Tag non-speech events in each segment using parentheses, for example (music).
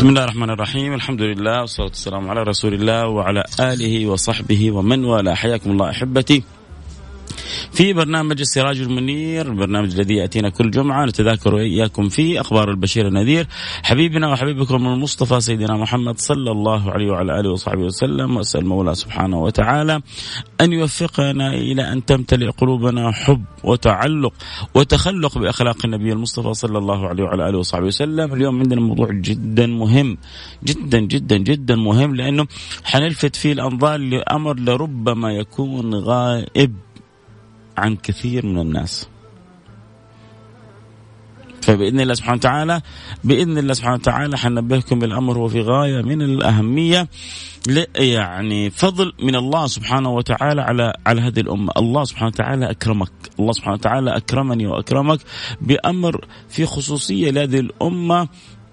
بسم الله الرحمن الرحيم الحمد لله والصلاة والسلام على رسول الله وعلى آله وصحبه ومن والاه حياكم الله أحبتي في برنامج السراج المنير البرنامج الذي يأتينا كل جمعة نتذاكر إياكم فيه أخبار البشير النذير. حبيبنا وحبيبكم المصطفى سيدنا محمد صلى الله عليه وعلى آله وصحبه وسلم وأسأل المولى سبحانه وتعالى أن يوفقنا إلى أن تمتلئ قلوبنا حب وتعلق وتخلق بأخلاق النبي المصطفى صلى الله عليه وعلى آله وصحبه وسلم. اليوم عندنا موضوع جدا مهم جدا جدا جدا مهم لأنه حنلفت فيه الأنظار لأمر لربما يكون غائب. عن كثير من الناس. فبإذن الله سبحانه وتعالى بإذن الله سبحانه وتعالى حنبهكم بالأمر هو في غاية من الأهمية يعني فضل من الله سبحانه وتعالى على على هذه الأمة، الله سبحانه وتعالى أكرمك، الله سبحانه وتعالى أكرمني وأكرمك بأمر في خصوصية لهذه الأمة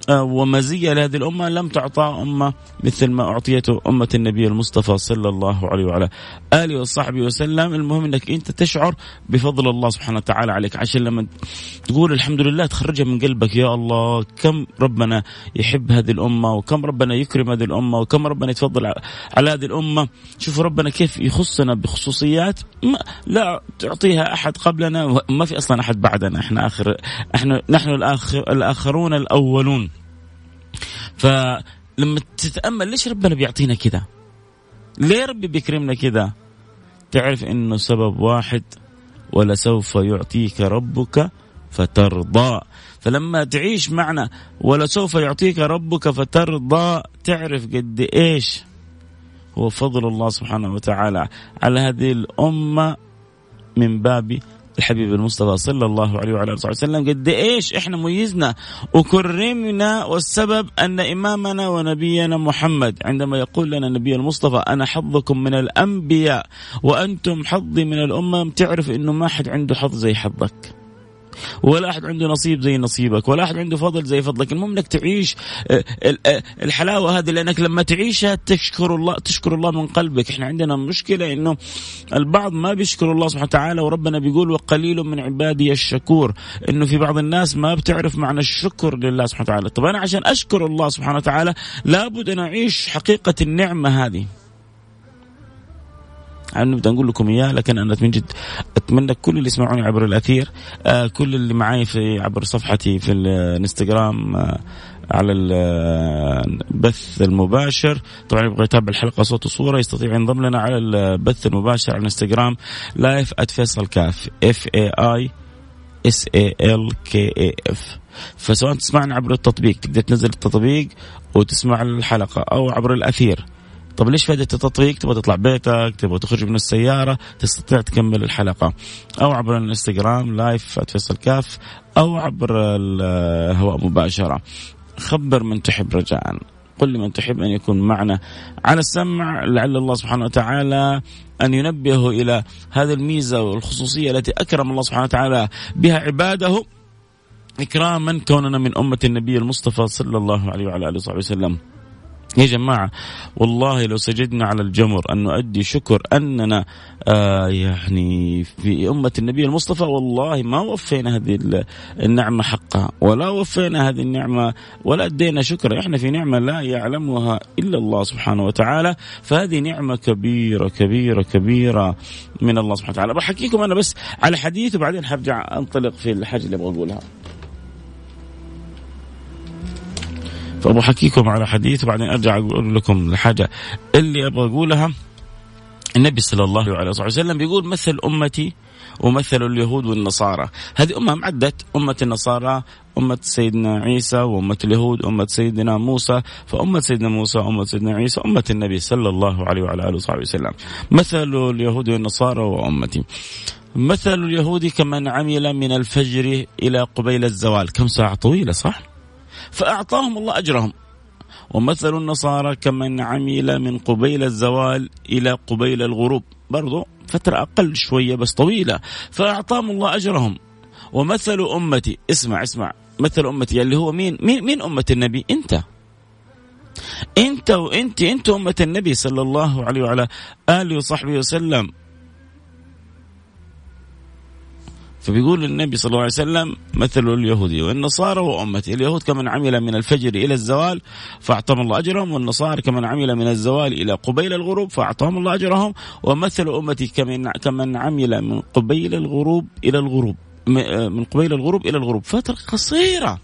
ومزية لهذه الأمة لم تعطى أمة مثل ما أعطيته أمة النبي المصطفى صلى الله عليه وعلى آله وصحبه وسلم. المهم أنك أنت تشعر بفضل الله سبحانه وتعالى عليك. عشان لما تقول الحمد لله تخرجها من قلبك يا الله كم ربنا يحب هذه الأمة وكم ربنا يكرم هذه الأمة وكم ربنا يتفضل على هذه الأمة. شوفوا ربنا كيف يخصنا بخصوصيات ما لا تعطيها أحد قبلنا ما في أصلا أحد بعدنا. إحنا آخر إحنا نحن الآخر الآخرون الأولون. فلما تتأمل ليش ربنا بيعطينا كذا؟ ليه ربي بيكرمنا كذا؟ تعرف إنه سبب واحد ولسوف يعطيك ربك فترضى فلما تعيش معنا ولسوف يعطيك ربك فترضى تعرف قد إيش هو فضل الله سبحانه وتعالى على هذه الأمة من باب الحبيب المصطفى صلى الله عليه وعلى آله وسلم قد إيش إحنا ميزنا وكرمنا والسبب أن إمامنا ونبينا محمد عندما يقول لنا النبي المصطفى أنا حظكم من الأنبياء وأنتم حظي من الأمم تعرف إنه ما حد عنده حظ زي حظك. ولا أحد عنده نصيب زي نصيبك ولا أحد عنده فضل زي فضلك. المهم إنك تعيش آه، آه، الحلاوة هذه لأنك لما تعيشها تشكر الله تشكر الله من قلبك. إحنا عندنا مشكلة إنه البعض ما بيشكر الله سبحانه وتعالى وربنا بيقول وقليل من عبادي الشكور. إنه في بعض الناس ما بتعرف معنى الشكر لله سبحانه وتعالى. طب أنا عشان أشكر الله سبحانه وتعالى لابد أن أعيش حقيقة النعمة هذه. نبدا نقول لكم إياه لكن أنا من جد أتمنى كل اللي يسمعوني عبر الأثير آه كل اللي معي في عبر صفحتي في الإنستغرام آه على البث المباشر. طبعا يبغى يتابع الحلقة صوت وصورة يستطيع ينضم لنا على البث المباشر على الإنستغرام live @فيصل كاف F A I S A L K A F فسواء تسمعنا عبر التطبيق تقدر تنزل التطبيق وتسمع الحلقة أو عبر الأثير. طب ليش فائدة التطبيق تبغى تطلع بيتك تبغى تخرج من السيارة تستطيع تكمل الحلقة. أو عبر الإنستغرام live فيصل كاف أو عبر الهواء مباشرة. خبر من تحب رجاء. قل لمن تحب أن يكون معنا على السمع لعل الله سبحانه وتعالى أن ينبهه إلى هذه الميزة والخصوصية التي أكرم الله سبحانه وتعالى بها عباده. إكراما كوننا من أمة النبي المصطفى صلى الله عليه وعلى آله وصحبه وسلم. يا جماعة والله لو سجدنا على الجمر أن نؤدي شكر أننا آه يعني في أمة النبي المصطفى والله ما وفينا هذه النعمة حقها ولا وفينا هذه النعمة ولا أدينا شكر. إحنا في نعمة لا يعلمها إلا الله سبحانه وتعالى فهذه نعمة كبيرة كبيرة كبيرة من الله سبحانه وتعالى. بحكيكم أنا بس على حديث وبعدين حرجع أنطلق في الحاجة اللي أبغى أقولها فابو حكيكم على حديث وبعدين أرجع أقول لكم الحاجة اللي أبغى أقولها. النبي صلى الله عليه وسلم بيقول مثل أمتي ومثل اليهود والنصارى. هذه أمة عدت أمة النصارى أمة سيدنا عيسى وأمة اليهود أمة سيدنا موسى. فأمة سيدنا موسى أمة سيدنا عيسى أمة النبي صلى الله عليه وعلى آله وصحبه وسلم. مثل اليهود والنصارى وأمتي. مثل اليهود كمن عمل من الفجر إلى قبيل الزوال. كم ساعة طويلة صح؟ فأعطاهم الله أجرهم. ومثل النصارى كمن عمل من قبيل الزوال إلى قبيل الغروب. برضو فترة أقل شوية بس طويلة. فأعطاهم الله أجرهم. ومثل أمتي اسمع اسمع. مثل أمتي اللي هو مين؟ مين, مين أمة النبي؟ أنت. أنت وأنت أنت أمة النبي صلى الله عليه وعلى آله وصحبه وسلم. فبيقول النبي صلى الله عليه وسلم مثل اليهودي والنصارى وأمتي. اليهود كمن عمل من الفجر إلى الزوال فأعطاهم الله أجرهم والنصارى كمن عمل من الزوال إلى قبيل الغروب فأعطاهم الله أجرهم ومثل أمتي كمن, كمن عمل من قبيل الغروب إلى الغروب من قبيل الغروب إلى الغروب. فترة قصيرة.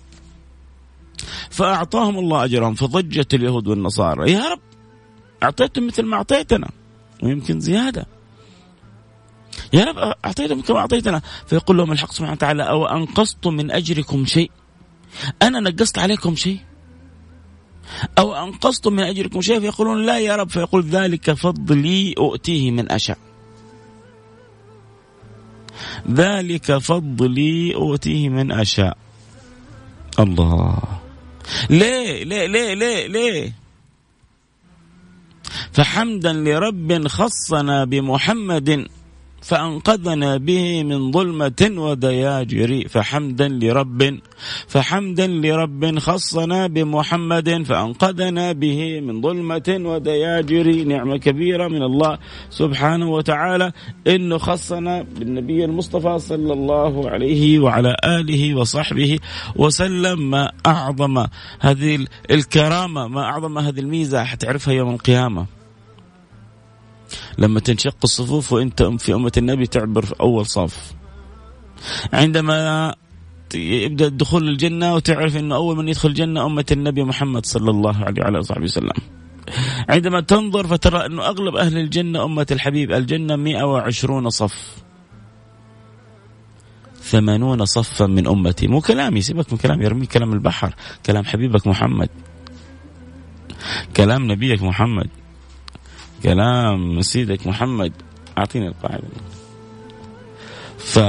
فأعطاهم الله أجرهم فضجت اليهود والنصارى. يا رب أعطيتهم مثل ما أعطيتنا. ويمكن زيادة. يا رب أعطيتم كما أعطيتنا. فيقول لهم الحق سبحانه وتعالى أو أنقصت من أجركم شيء؟ أنا نقصت عليكم شيء؟ أو أنقصت من أجركم شيء؟ فيقولون لا يا رب. فيقول ذلك فضلي أؤتيه من أشاء. ذلك فضلي أؤتيه من أشاء. الله. ليه ليه ليه ليه ليه؟ فحمدا لرب خصنا بمحمد فأنقذنا به من ظلمة ودياجر فحمدا لرب فحمدا لرب خصنا بمحمد فأنقذنا به من ظلمة ودياجر نعمة كبيرة من الله سبحانه وتعالى. إنه خصنا بالنبي المصطفى صلى الله عليه وعلى آله وصحبه وسلم. ما أعظم هذه الكرامة ما أعظم هذه الميزة. حتعرفها يوم القيامة. لما تنشق الصفوف وانت في أمة النبي تعبر في أول صف عندما يبدأ الدخول الجنه وتعرف إنه أول من يدخل الجنة أمة النبي محمد صلى الله عليه وعلى آله وسلم. عندما تنظر فترى إنه أغلب أهل الجنة أمة الحبيب الجنة 120 صف. ثمانون صفا من أمتي مو كلامي سيبك من كلام يرمي كلام البحر كلام حبيبك محمد كلام نبيك محمد كلام سيدك محمد. أعطيني القاعدة. ف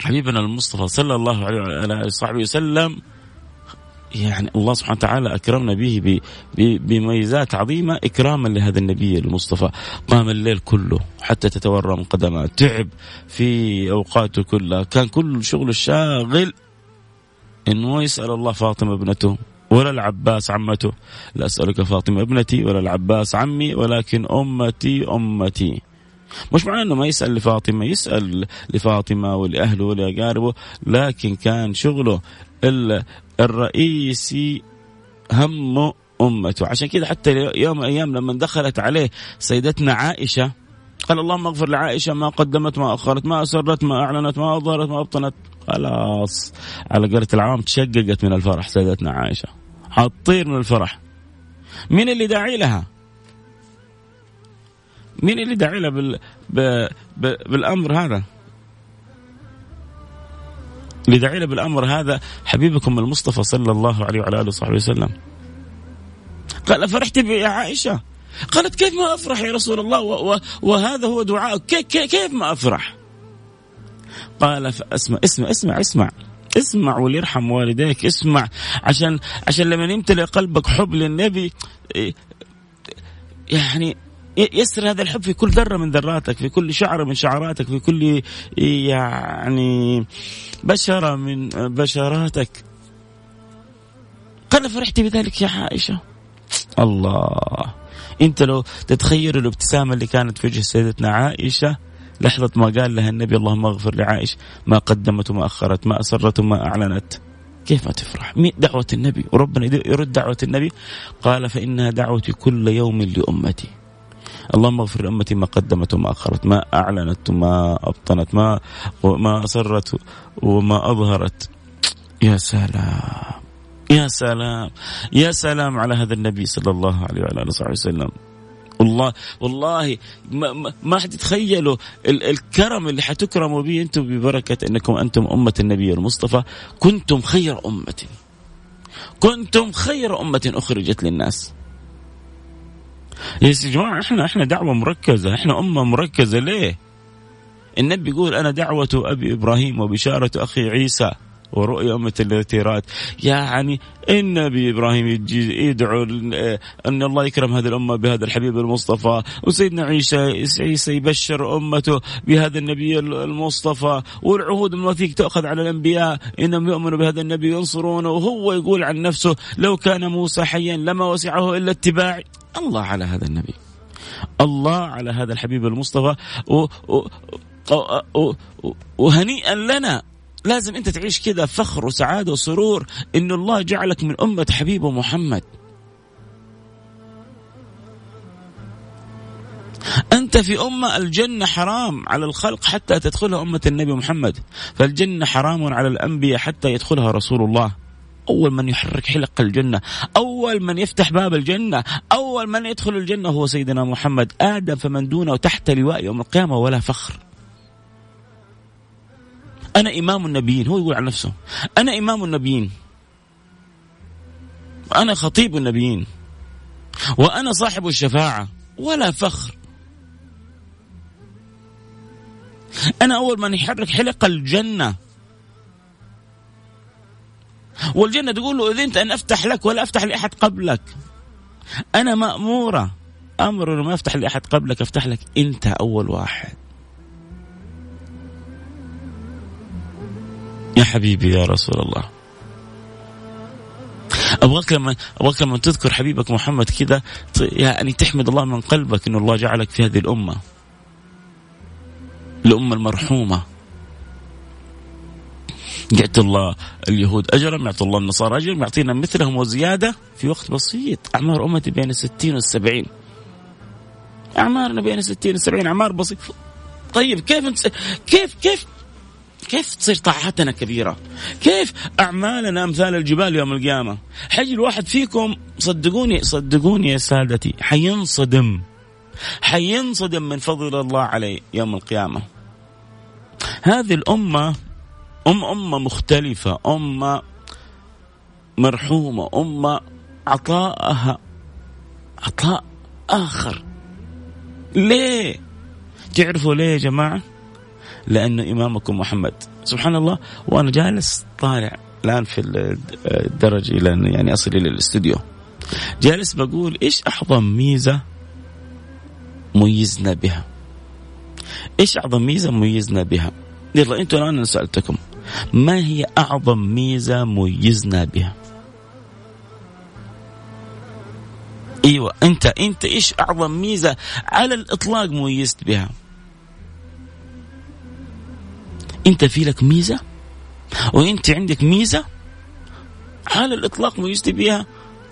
حبيبنا المصطفى صلى الله عليه وعلى وصحبه وسلم يعني الله سبحانه وتعالى أكرمنا به بميزات عظيمة إكراما لهذا النبي المصطفى. قام الليل كله حتى تتورم قدمه تعب في أوقاته كلها. كان كل شغل الشاغل إنه يسأل الله فاطمة ابنته. ولا العباس عمته. لا أسألك فاطمة ابنتي ولا العباس عمي ولكن أمتي أمتي. مش معناه إنه ما يسأل لفاطمة يسأل لفاطمة ولأهله ولأقاربه لكن كان شغله الرئيسي همه أمته. عشان كذا حتى يوم من الأيام لما دخلت عليه سيدتنا عائشة قال اللهم اغفر لعائشة ما قدمت ما أخرت ما أسرت ما أعلنت ما أظهرت ما أبطنت. خلاص. على قولة العام تشققت من الفرح سيدتنا عائشة. حتطير من الفرح مين اللي داعي لها؟ مين اللي داعي لها بال... ب... ب... بالأمر هذا؟ اللي داعي له بالأمر هذا حبيبكم المصطفى صلى الله عليه وعلى آله وصحبه وسلم. قال افرحت يا عائشة؟ قالت كيف ما أفرح يا رسول الله و... و... وهذا هو دعاء كيف... كيف ما أفرح؟ قال فاسمع اسمع اسمع اسمع اسمع وليرحم والديك اسمع. عشان عشان لما يمتلئ قلبك حب للنبي يعني يسر هذا الحب في كل ذرة من ذراتك في كل شعرة من شعراتك في كل يعني بشرة من بشراتك. قال فرحت بذلك يا عائشة؟ الله. انت لو تتخيل الابتسامة اللي كانت في وجه سيدتنا عائشة لحظة ما قال لها النبي اللهم اغفر لعائشة ما قدمت وما أخرت ما أسرت وما أعلنت. كيف ما تفرح؟ دعوة النبي؟ وربنا يرد دعوة النبي. قال فإنها دعوتي كل يوم لأمتي. اللهم اغفر لأمتي ما قدمت وما أخرت ما أعلنت وما أبطنت ما ما أسرت وما أظهرت. يا سلام. يا سلام. يا سلام على هذا النبي صلى الله عليه وعلى آله وصحبه وسلم. والله والله ما, ما حد يتخيلوا الكرم اللي حتكرموا به أنتم ببركة انكم أنتم أمة النبي المصطفى. كنتم خير أمة. كنتم خير أمة أخرجت للناس. يا جماعة إحنا إحنا دعوة مركزة. إحنا أمة مركزة. ليه؟ النبي يقول أنا دعوة أبي إبراهيم وبشارة أخي عيسى. ورؤيا أمة الاعتراض. يعني النبي إبراهيم يدعو أن الله يكرم هذه الأمة بهذا الحبيب المصطفى وسيدنا عيسى عيسى يبشر أمته بهذا النبي المصطفى والعهود المواثيق تأخذ على الأنبياء. إنهم يؤمنوا بهذا النبي ينصرونه وهو يقول عن نفسه لو كان موسى حيا لما وسعه إلا اتباعي الله على هذا النبي. الله على هذا الحبيب المصطفى. و و وهنيئا لنا. لازم انت تعيش كذا فخر وسعادة وسرور إنه الله جعلك من أمة حبيبه محمد. أنت في أمة الجنة حرام على الخلق حتى تدخلها أمة النبي محمد. فالجنة حرام على الأنبياء حتى يدخلها رسول الله. أول من يحرك حلق الجنة أول من يفتح باب الجنة أول من يدخل الجنة هو سيدنا محمد. آدم فمن دونه تحت لواء يوم القيامة ولا فخر. أنا إمام النبيين. هو يقول عن نفسه أنا إمام النبيين. وأنا خطيب النبيين. وأنا صاحب الشفاعة. ولا فخر. أنا أول من يحرك حلق الجنة. والجنة تقول له أذنت أن أفتح لك ولا أفتح لأحد قبلك. أنا مأمورة. أمر ما أفتح لأحد قبلك أفتح لك أنت أول واحد. يا حبيبي يا رسول الله. أبغاك لما أبغاك لما تذكر حبيبك محمد كذا يعني تحمد الله من قلبك إنه الله جعلك في هذه الأمة. الأمة المرحومة. يعطي الله اليهود اجرا يعطي الله النصارى اجرا يعطينا مثلهم وزيادة في وقت بسيط. أعمار أمتي بين الستين والسبعين. أعمارنا بين الستين والسبعين أعمار بسيط. طيب كيف كيف كيف كيف تصير طاعتنا كبيرة؟ كيف أعمالنا أمثال الجبال يوم القيامة؟ حيجي الواحد فيكم صدقوني صدقوني يا سادتي حينصدم. حينصدم من فضل الله عليه يوم القيامة. هذه الأمة أم أمة مختلفة أمة مرحومة أمة عطاءها عطاء آخر. ليه؟ تعرفوا ليه يا جماعة؟ لأنه إمامكم محمد. سبحان الله وأنا جالس طالع الآن في الدرج إلى يعني أصل إلى الاستوديو. جالس بقول إيش أعظم ميزة ميزنا بها؟ إيش أعظم ميزة ميزنا بها؟ يلا أنتوا الآن أنا سألتكم ما هي أعظم ميزة ميزنا بها؟ إيوه أنت أنت إيش أعظم ميزة على الإطلاق ميزت بها؟ انت في لك ميزة وانت عندك ميزة على الإطلاق ميزت بها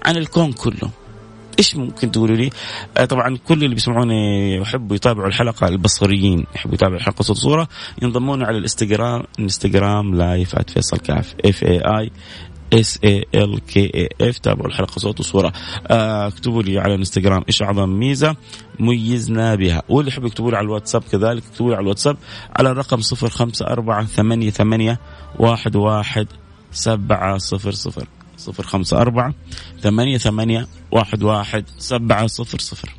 عن الكون كله إيش ممكن تقولوا لي؟ آه طبعا كل اللي بيسمعوني يحبوا يتابعوا الحلقة البصريين يحبوا يتابعوا الحلقة صوت صوره ينضمون على الإنستغرام إنستغرام live @فيصل كاف F A I S A L K A F تابعوا الحلقة صوت وصورة. آه، اكتبوا لي على الانستغرام إيش أعظم ميزة ميزنا بها. واللي يحب يكتبوا لي على الواتساب كذلك اكتبوا لي على الواتساب على الرقم صفر خمسة أربعة ثمانية ثمانية واحد واحد سبعة صفر صفر. صفر خمسة أربعة ثمانية ثمانية واحد واحد سبعة صفر صفر.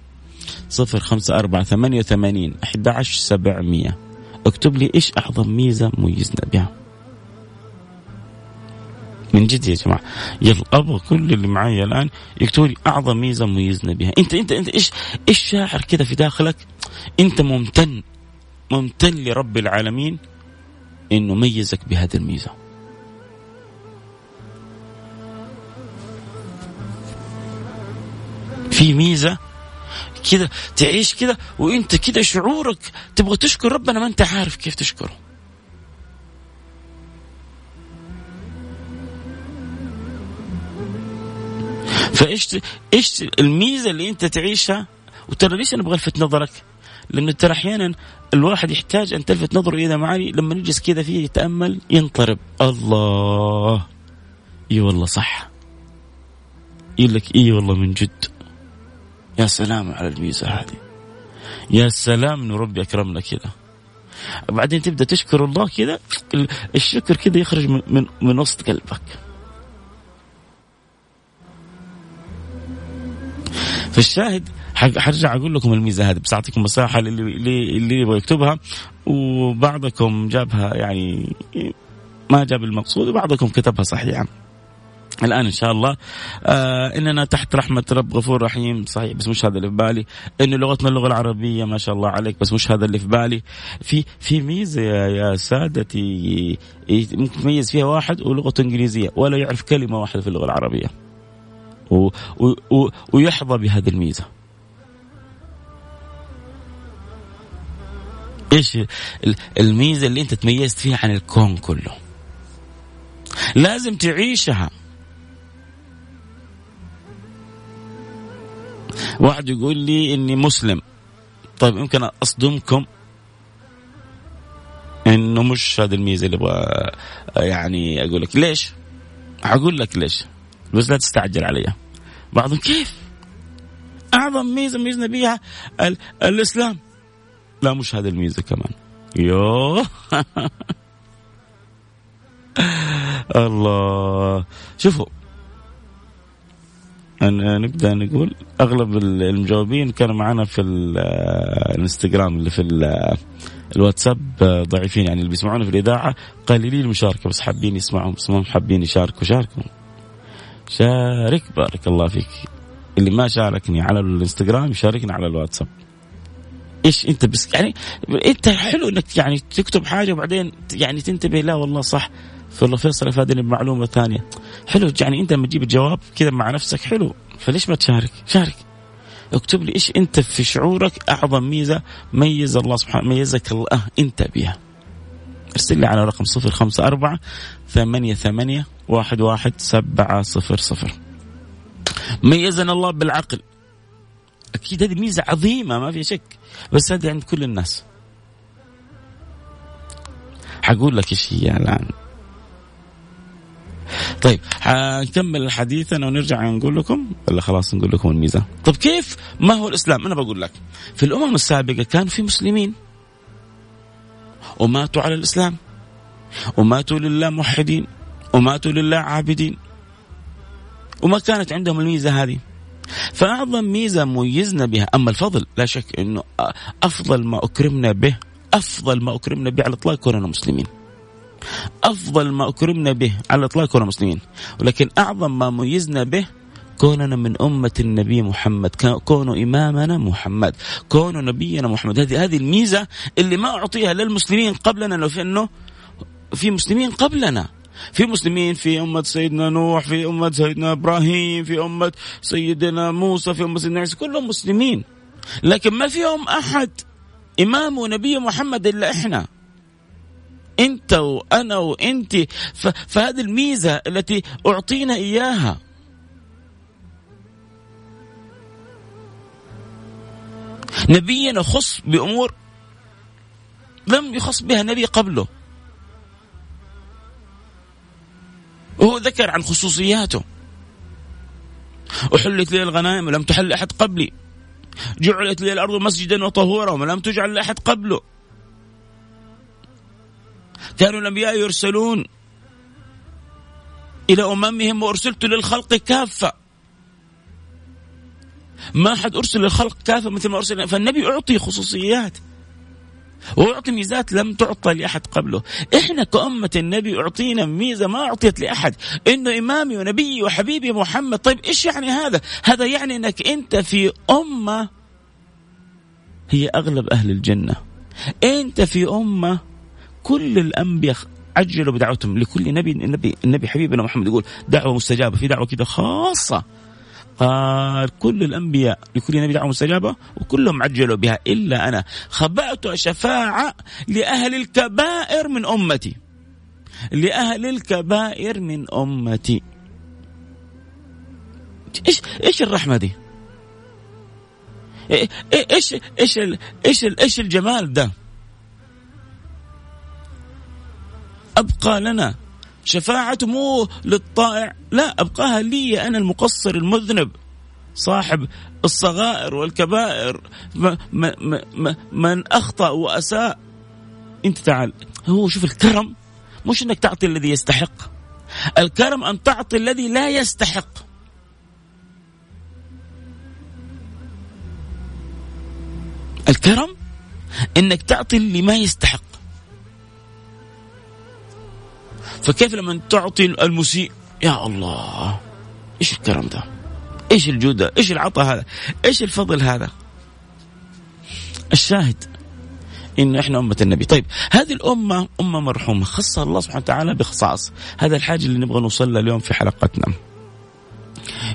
صفر خمسة أربعة ثمانية ثمانين أحد عشر سبعمية. اكتب لي إيش أعظم ميزة ميزنا بها. من جد يا جماعة. يلا أبغى كل اللي معي الآن يكتبوا لي أعظم ميزة ميزنا بها. انت انت أنت إيش إيش شاعر كذا في داخلك؟ أنت ممتن ممتن لرب العالمين إنه ميزك بهذه الميزة. في ميزة كذا تعيش كذا وأنت كذا شعورك تبغى تشكر ربنا ما أنت عارف كيف تشكره. فايش إيش الميزة اللي انت تعيشها؟ وترى ليش أنا أبغى الفت نظرك؟ لأنه ترى أحيانا الواحد يحتاج أن تلفت نظره إلى معاني لما يجلس كذا فيه يتأمل ينطرب. الله! إي والله صح. يقول لك إي والله من جد. يا سلام على الميزة هذه. يا سلام إنه ربي أكرمنا كذا. بعدين تبدأ تشكر الله كذا الشكر كذا يخرج من من, من وسط قلبك. فالشاهد حرجع أقول لكم الميزة هذه. بس أعطيكم مساحة للي اللي يبغى يكتبها. وبعضكم جابها يعني ما جاب المقصود وبعضكم كتبها صحيحا. الآن إن شاء الله. آه إننا تحت رحمة رب غفور رحيم. صحيح بس مش هذا اللي في بالي. إنه لغتنا اللغة العربية ما شاء الله عليك بس مش هذا اللي في بالي. في في ميزة يا, يا سادتي ممكن تميز فيها واحد ولغته إنجليزية ولا يعرف كلمة واحدة في اللغة العربية. و و ويحظى بهذه الميزة. إيش الميزة اللي أنت تميزت فيها عن الكون كله؟ لازم تعيشها. واحد يقول لي إني مسلم. طيب يمكن أصدمكم إنه مش هذه الميزة اللي أبغى يعني أقول لك. ليش؟ أقول لك ليش. بس لا تستعجل عليها. بعضهم كيف؟ أعظم ميزة ميزنا بها الإسلام. لا مش هذه الميزة كمان. يوه. (laughs) الله. شوفوا. أن نبدا نقول أغلب المجاوبين كانوا معنا في الإنستغرام اللي في الواتساب ضعيفين يعني اللي بيسمعونا في الإذاعة. قليلين المشاركة بس حابين يسمعهم بس ما حابين يشاركوا. شاركوا. شارك. بارك الله فيك. اللي ما شاركني على الانستغرام يشاركني على الواتساب. إيش أنت بس يعني أنت حلو إنك يعني تكتب حاجة وبعدين يعني تنتبه لا والله صح. فالله فيصل افادني بمعلومه ثانية. حلو يعني أنت لما تجيب الجواب كذا مع نفسك حلو. فليش ما تشارك؟ شارك. اكتب لي إيش أنت في شعورك أعظم ميزة ميز الله سبحانه ميزك الله أنت بها ارسل لي على رقم صفر خمسة أربعة ثمانية ثمانية واحد واحد سبعة صفر صفر. ميزنا الله بالعقل. أكيد هذه ميزة عظيمة ما في شك. بس هذه عند كل الناس. حقول لك إيش هي الآن. طيب حنكمل حديثنا ونرجع نقول لكم؟ ولا خلاص نقول لكم الميزة؟ طب كيف؟ ما هو الإسلام؟ أنا بقول لك في الأمم السابقة كان في مسلمين. وماتوا على الإسلام. وماتوا لله موحدين. وماتوا لله عابدين. وما كانت عندهم الميزة هذه. فأعظم ميزة ميزنا بها أما الفضل لا شك أنه أفضل ما أكرمنا به أفضل ما أكرمنا به على الإطلاق كوننا مسلمين. أفضل ما أكرمنا به على الإطلاق كوننا مسلمين. ولكن أعظم ما ميزنا به كوننا من أمة النبي محمد كون إمامنا محمد كون نبينا محمد. هذه هذه الميزة اللي ما أعطيها للمسلمين قبلنا لو في أنه في مسلمين قبلنا. في مسلمين في أمة سيدنا نوح في أمة سيدنا إبراهيم في أمة سيدنا موسى في أمة سيدنا عيسى كلهم مسلمين. لكن ما فيهم أحد. إمام ونبي محمد إلا إحنا. أنت وأنا وأنت. فهذه الميزة التي أعطينا إياها. نبينا خص بأمور لم يخص بها نبي قبله. وهو ذكر عن خصوصياته. أحلت لي الغنائم ولم تحل أحد قبلي. جعلت لي الأرض مسجدا وطهورا ولم تجعل لأحد قبله. كانوا الأنبياء يرسلون إلى أممهم وأرسلت للخلق كافة. ما حد أرسل للخلق كافة مثل ما أرسل فالنبي أعطي خصوصيات. ويعطي ميزات لم تعطى لأحد قبله. إحنا كأمة النبي أعطينا ميزة ما أعطيت لأحد. إنه إمامي ونبيي وحبيبي محمد. طيب إيش يعني هذا؟ هذا يعني إنك أنت في أمة هي أغلب أهل الجنة. أنت في أمة كل الأنبياء عجلوا بدعوتهم. لكل نبي النبي النبي حبيبنا محمد يقول دعوة مستجابة. في دعوة كده خاصة. قال كل الأنبياء لكل نبي دعوة مستجابة وكلهم عجلوا بها إلا أنا خبأت شفاعة لأهل الكبائر من أمتي لأهل الكبائر من أمتي إيش إيش الرحمة دي؟ إيش إيش إيش إيش الجمال ده؟ أبقى لنا شفاعة مو للطائع لا أبقاها لي أنا المقصر المذنب صاحب الصغائر والكبائر من أخطأ وأساء. أنت تعال هو شوف الكرم مش أنك تعطي الذي يستحق. الكرم أن تعطي الذي لا يستحق. الكرم إنك تعطي اللي ما يستحق. فكيف لما تعطي المسيء؟ يا الله إيش الكرم ده؟ إيش الجودة؟ إيش العطاء هذا؟ إيش الفضل هذا؟ الشاهد إن إحنا أمة النبي. طيب هذه الأمة أمة مرحومة خصها الله سبحانه وتعالى بخصائص. هذا الحاجة اللي نبغى نوصل له اليوم في حلقتنا.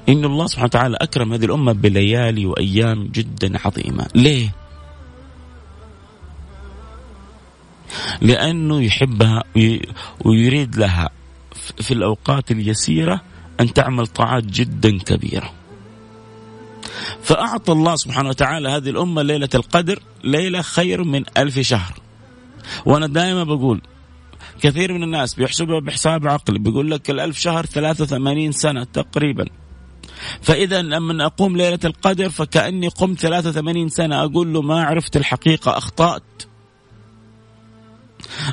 إن الله سبحانه وتعالى أكرم هذه الأمة بليالي وأيام جدا عظيمة. ليه؟ لأنه يحبها ويريد لها في الأوقات اليسيرة أن تعمل طاعات جدا كبيرة. فأعطى الله سبحانه وتعالى هذه الأمة ليلة القدر ليلة خير من ألف شهر. وأنا دائما بقول كثير من الناس بيحسبها بحساب عقلي بيقول لك الألف شهر 83 سنة تقريبا. فإذا لما أقوم ليلة القدر فكأني قمت 83 سنة أقول له ما عرفت الحقيقة أخطأت.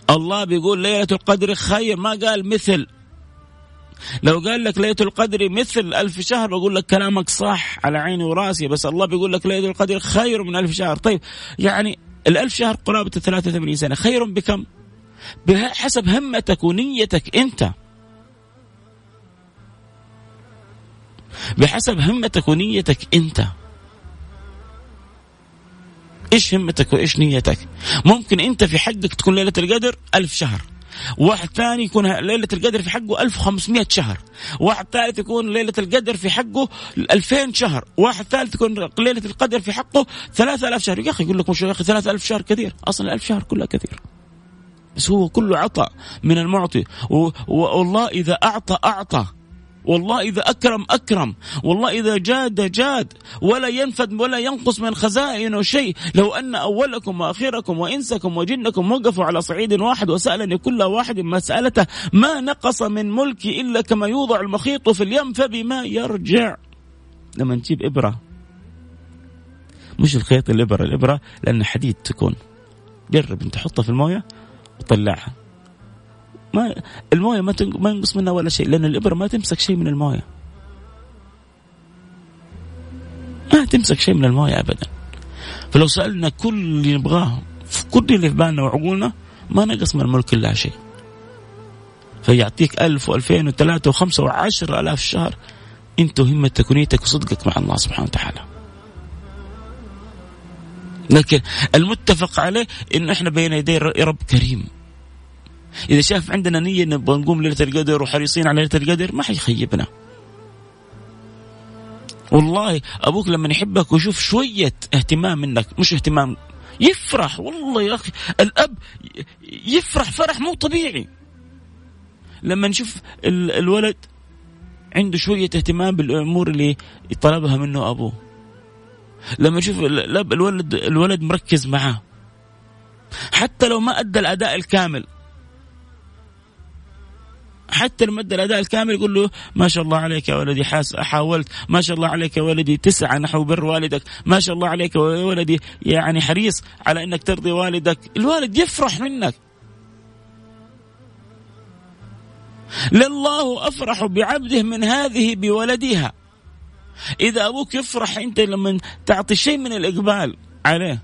الله بيقول ليلة القدر خير. ما قال مثل. لو قال لك ليلة القدر مثل ألف شهر بقول لك كلامك صح على عيني وراسي بس الله بيقول لك ليلة القدر خير من ألف شهر. طيب يعني الألف شهر قرابة 83 سنة خير بكم؟ بحسب همتك ونيتك أنت. بحسب همتك ونيتك أنت. إيش همتك وإيش نيتك؟ ممكن أنت في حقك تكون ليلة القدر ألف شهر. واحد ثاني يكون ليلة القدر في حقه 1500 شهر. واحد ثالث يكون ليلة القدر في حقه 2000 شهر. واحد ثالث يكون ليلة القدر في حقه 3000 شهر. يا أخي يقول لك مش يا أخي 3000 شهر كثير. أصلا 1000 شهر كلها كثير. بس هو كله عطاء من المعطي. والله إذا أعطى أعطى. والله إذا أكرم أكرم. والله إذا جاد جاد. ولا ينفد ولا ينقص من خزائنه شيء. لو أن أولكم وأخيركم وإنسكم وجنكم وقفوا على صعيد واحد وسألني كل واحد مسألته ما نقص من ملكي إلا كما يوضع المخيط في اليم فبما يرجع. لما نجيب إبرة. مش الخيط الإبرة الإبرة لأن حديد تكون. جرب أنت تحطها في الموية وطلعها. ما المويه ما ما ينقص منها ولا شيء لأن الإبرة ما تمسك شيء من المويه. ما تمسك شيء من المويه ابدا. فلو سألنا كل اللي نبغاه في كل اللي في بالنا وعقولنا ما نقص من الملك إلا شيء. فيعطيك ألف وألفين وثلاثة وخمسة وعشر ألاف الشهر أنت همتك ونيتك وصدقك مع الله سبحانه وتعالى. لكن المتفق عليه انه إحنا بين يدي رب كريم. إذا شاف عندنا نية نبغى نقوم ليلة القدر وحريصين على ليلة القدر ما حيخيبنا. والله أبوك لما يحبك ويشوف شوية اهتمام منك مش اهتمام يفرح والله يا أخي الأب يفرح فرح مو طبيعي. لما نشوف الولد عنده شوية اهتمام بالأمور اللي طلبها منه أبوه. لما نشوف الولد الولد مركز معاه. حتى لو ما أدى الأداء الكامل حتى لما ادى الأداء الكامل يقول له ما شاء الله عليك يا ولدي حاس حاولت. ما شاء الله عليك يا ولدي تسعى نحو بر والدك. ما شاء الله عليك يا ولدي يعني حريص على إنك ترضي والدك. الوالد يفرح منك. لله أفرح بعبده من هذه بولدها. إذا أبوك يفرح أنت لما تعطي شيء من الإقبال عليه.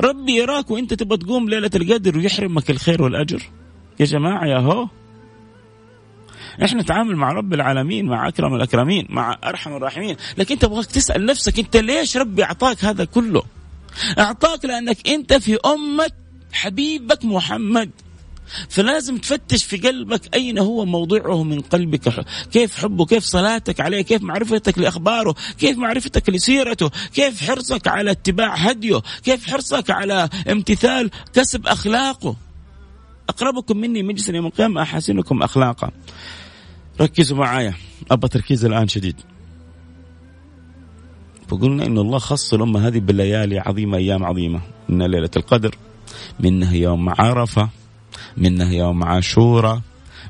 ربي يراك وأنت تبغى تقوم ليلة القدر ويحرمك الخير والأجر. يا جماعة يا هو. إحنا نتعامل مع رب العالمين مع أكرم الأكرمين مع أرحم الراحمين. لكن أنت تبغاك تسأل نفسك أنت ليش ربي أعطاك هذا كله؟ أعطاك لأنك أنت في أمة حبيبك محمد. فلازم تفتش في قلبك أين هو موضعه من قلبك. كيف حبه كيف صلاتك عليه كيف معرفتك لأخباره كيف معرفتك لسيرته كيف حرصك على اتباع هديه كيف حرصك على امتثال كسب أخلاقه. أقربكم مني مجلسا يوم القيامة أحسنكم أخلاقا. ركزوا معايا. أبى تركيز الآن شديد. فقلنا إن الله خص الأمة هذه بالليالي عظيمة أيام عظيمة. من ليلة القدر منها يوم عرفة منها يوم عاشوراء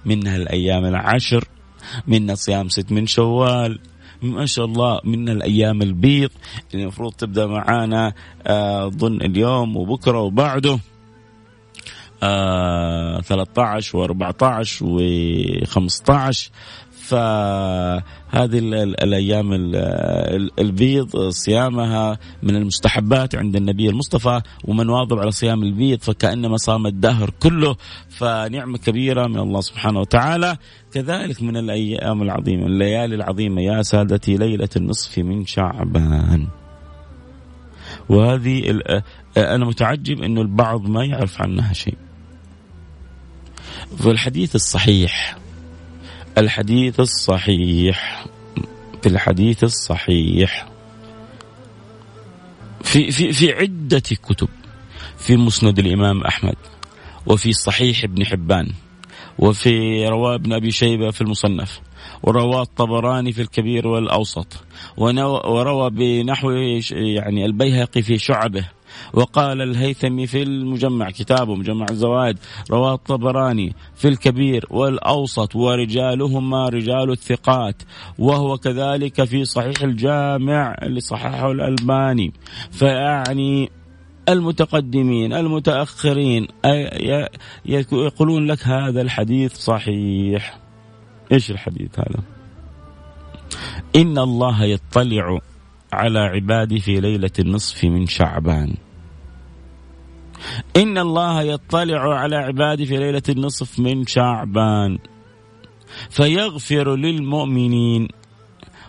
منها الأيام العشر منها صيام ست من شوال. ما شاء الله من الأيام البيض اللي المفروض تبدأ معانا أظن آه اليوم وبكرة وبعده. آه 13 و14 و15 فهذه الأيام البيض صيامها من المستحبات عند النبي المصطفى ومن واظب على صيام البيض فكأنما صام الدهر كله. فنعمة كبيرة من الله سبحانه وتعالى. كذلك من الأيام العظيمة الليالي العظيمة يا سادتي ليلة النصف من شعبان. وهذه أنا متعجب إنه البعض ما يعرف عنها شيء. في الحديث الصحيح. الحديث الصحيح. في الحديث الصحيح. في في في عدة كتب. في مسند الإمام أحمد. وفي صحيح ابن حبان. وفي رواة ابن أبي شيبة في المصنف. ورواه الطبراني في الكبير والأوسط. وروى بنحو يعني البيهقي في شعبه. وقال الهيثمي في المجمع كتابه مجمع الزوائد رواه الطبراني في الكبير والأوسط ورجالهما رجال الثقات وهو كذلك في صحيح الجامع اللي صححه الألباني. فيعني المتقدمين المتأخرين يقولون لك هذا الحديث صحيح. إيش الحديث هذا؟ إن الله يطلع على عبادي في ليلة النصف من شعبان. إن الله يطلع على عبادي في ليلة النصف من شعبان. فيغفر للمؤمنين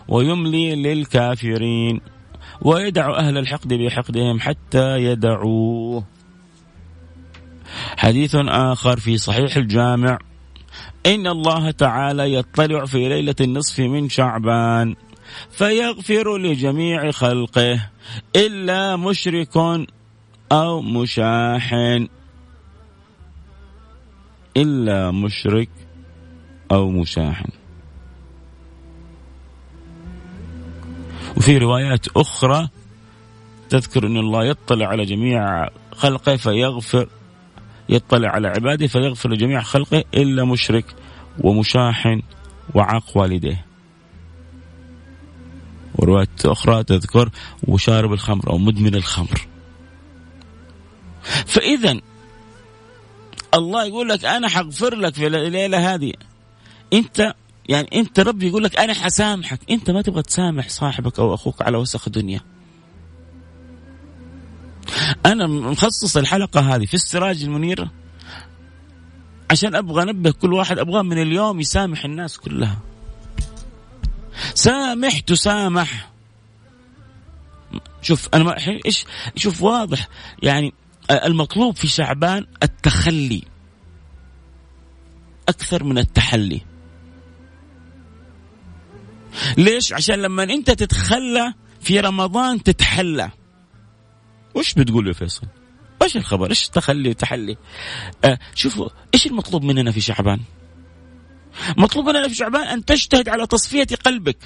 ويملي للكافرين ويدع أهل الحقد بحقدهم حتى يدعوه. حديث آخر في صحيح الجامع. إن الله تعالى يطلع في ليلة النصف من شعبان. فيغفر لجميع خلقه إلا مشرك أو مشاحن إلا مشرك أو مشاحن وفي روايات أخرى تذكر أن الله يطلع على جميع خلقه فيغفر يطلع على عباده فيغفر لجميع خلقه إلا مشرك ومشاحن وعاق والديه ورواية أخرى تذكر وشارب الخمر أو مدمن الخمر. فإذا الله يقول لك أنا حغفر لك في الليلة هذه. أنت يعني أنت ربي يقول لك أنا حسامحك. أنت ما تبغى تسامح صاحبك أو أخوك على وسخ الدنيا. أنا مخصص الحلقة هذه في السراج المنير عشان أبغى أنبه كل واحد. ابغاه من اليوم يسامح الناس كلها. سامح. تسامح شوف أنا ما إيش شوف واضح. يعني المطلوب في شعبان التخلي. أكثر من التحلي. ليش؟ عشان لما أنت تتخلى في رمضان تتحلى. وش بتقول يا فيصل؟ إيش الخبر؟ إيش تخلي وتحلي آه شوفوا إيش المطلوب مننا في شعبان؟ مطلوب في شعبان أن تجتهد على تصفية قلبك.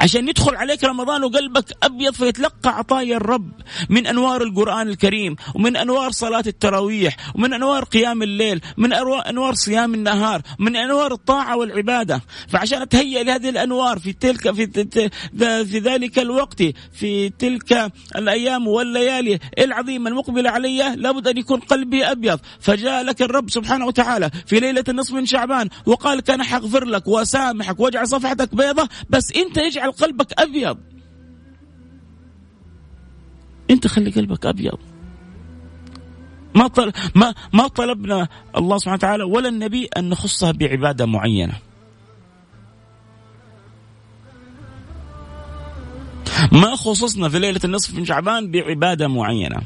عشان يدخل عليك رمضان وقلبك أبيض فيتلقى عطايا الرب من أنوار القرآن الكريم ومن أنوار صلاة التراويح ومن أنوار قيام الليل من أنوار صيام النهار من أنوار الطاعة والعبادة. فعشان اتهيأ لهذه الأنوار في تلك في في ذلك الوقت في تلك الأيام والليالي العظيمة المقبلة علي لابد أن يكون قلبي أبيض. فجاء لك الرب سبحانه وتعالى في ليلة النصف من شعبان وقال كان حغفر لك وسامحك واجعل صفحتك بيضة بس أنت يجعل قلبك أبيض. أنت خلي قلبك أبيض. ما طل... ما ما طلبنا الله سبحانه وتعالى ولا النبي أن نخصها بعبادة معينة. ما خصصنا في ليلة النصف من شعبان بعبادة معينة.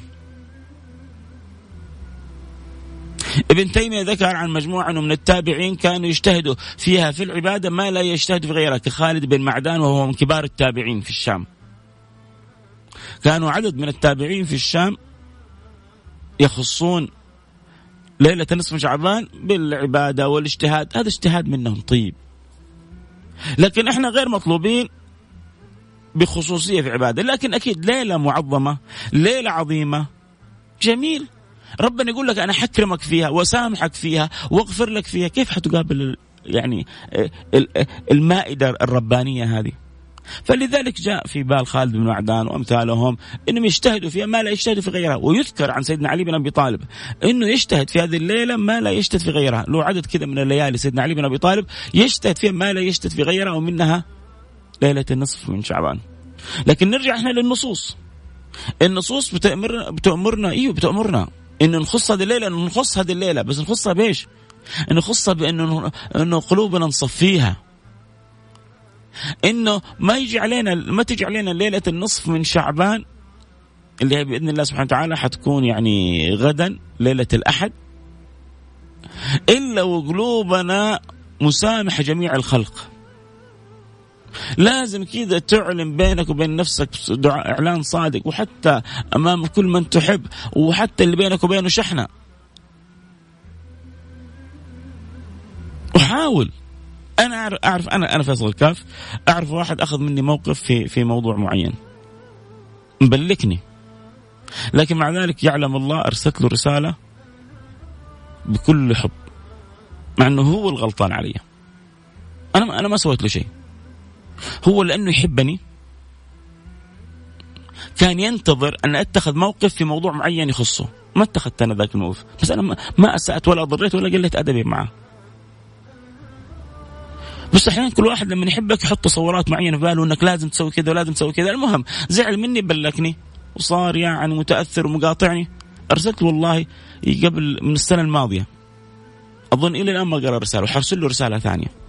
ابن تيمية ذكر عن مجموعة من التابعين كانوا يجتهدوا فيها في العبادة ما لا يجتهد في غيرها كخالد بن معدان وهو من كبار التابعين في الشام. كانوا عدد من التابعين في الشام يخصون ليلة نصف شعبان بالعبادة والاجتهاد هذا اجتهاد منهم طيب. لكن إحنا غير مطلوبين بخصوصية في عبادة لكن أكيد ليلة معظمة ليلة عظيمة جميل. ربنا يقول لك أنا حكرمك فيها وسامحك فيها واغفر لك فيها. كيف حتقابل يعني المائدة الربانية هذه؟ فلذلك جاء في بال خالد بن معدان وأمثالهم إنهم يجتهدوا فيها ما لا يجتهدوا في غيرها. ويذكر عن سيدنا علي بن أبي طالب إنه يجتهد في هذه الليلة ما لا يجتهد في غيرها. له عدد كذا من الليالي سيدنا علي بن أبي طالب يجتهد فيها ما لا يجتهد في غيرها ومنها ليلة النصف من شعبان. لكن نرجع إحنا للنصوص. النصوص بتأمرنا بتأمرنا إيوه بتأمرنا. انه نخص هذه الليلة انه نخص هذه الليلة بس نخصها بإيش؟ نخصها بانه انه قلوبنا نصفيها إنه ما يجي علينا ما تجي علينا ليلة النصف من شعبان اللي هي بإذن الله سبحانه وتعالى حتكون يعني غدا ليلة الأحد إلا وقلوبنا مسامحة جميع الخلق لازم كذا تعلن بينك وبين نفسك دعاء إعلان صادق وحتى أمام كل من تحب وحتى اللي بينك وبينه شحنة. وحاول. أنا أعرف أعرف أنا أنا فيصل الكاف. أعرف واحد أخذ مني موقف في في موضوع معين. مبلكني. لكن مع ذلك يعلم الله أرسلت له رسالة بكل حب مع إنه هو الغلطان علي. أنا أنا ما سويت له شيء. هو لأنه يحبني. كان ينتظر أن أتخذ موقف في موضوع معين يخصه. ما اتخذت أنا ذاك الموقف. بس أنا ما أسأت ولا ضريت ولا قلت أدبي معه. بس أحيانا كل واحد لما يحبك يحط تصورات معينة في باله إنك لازم تسوي كذا ولازم تسوي كذا. المهم زعل مني بلكني. وصار يعني متأثر ومقاطعني. أرسلت والله قبل من السنة الماضية. أظن إلى الآن ما قرأ رسالة. وحرسل له رسالة ثانية.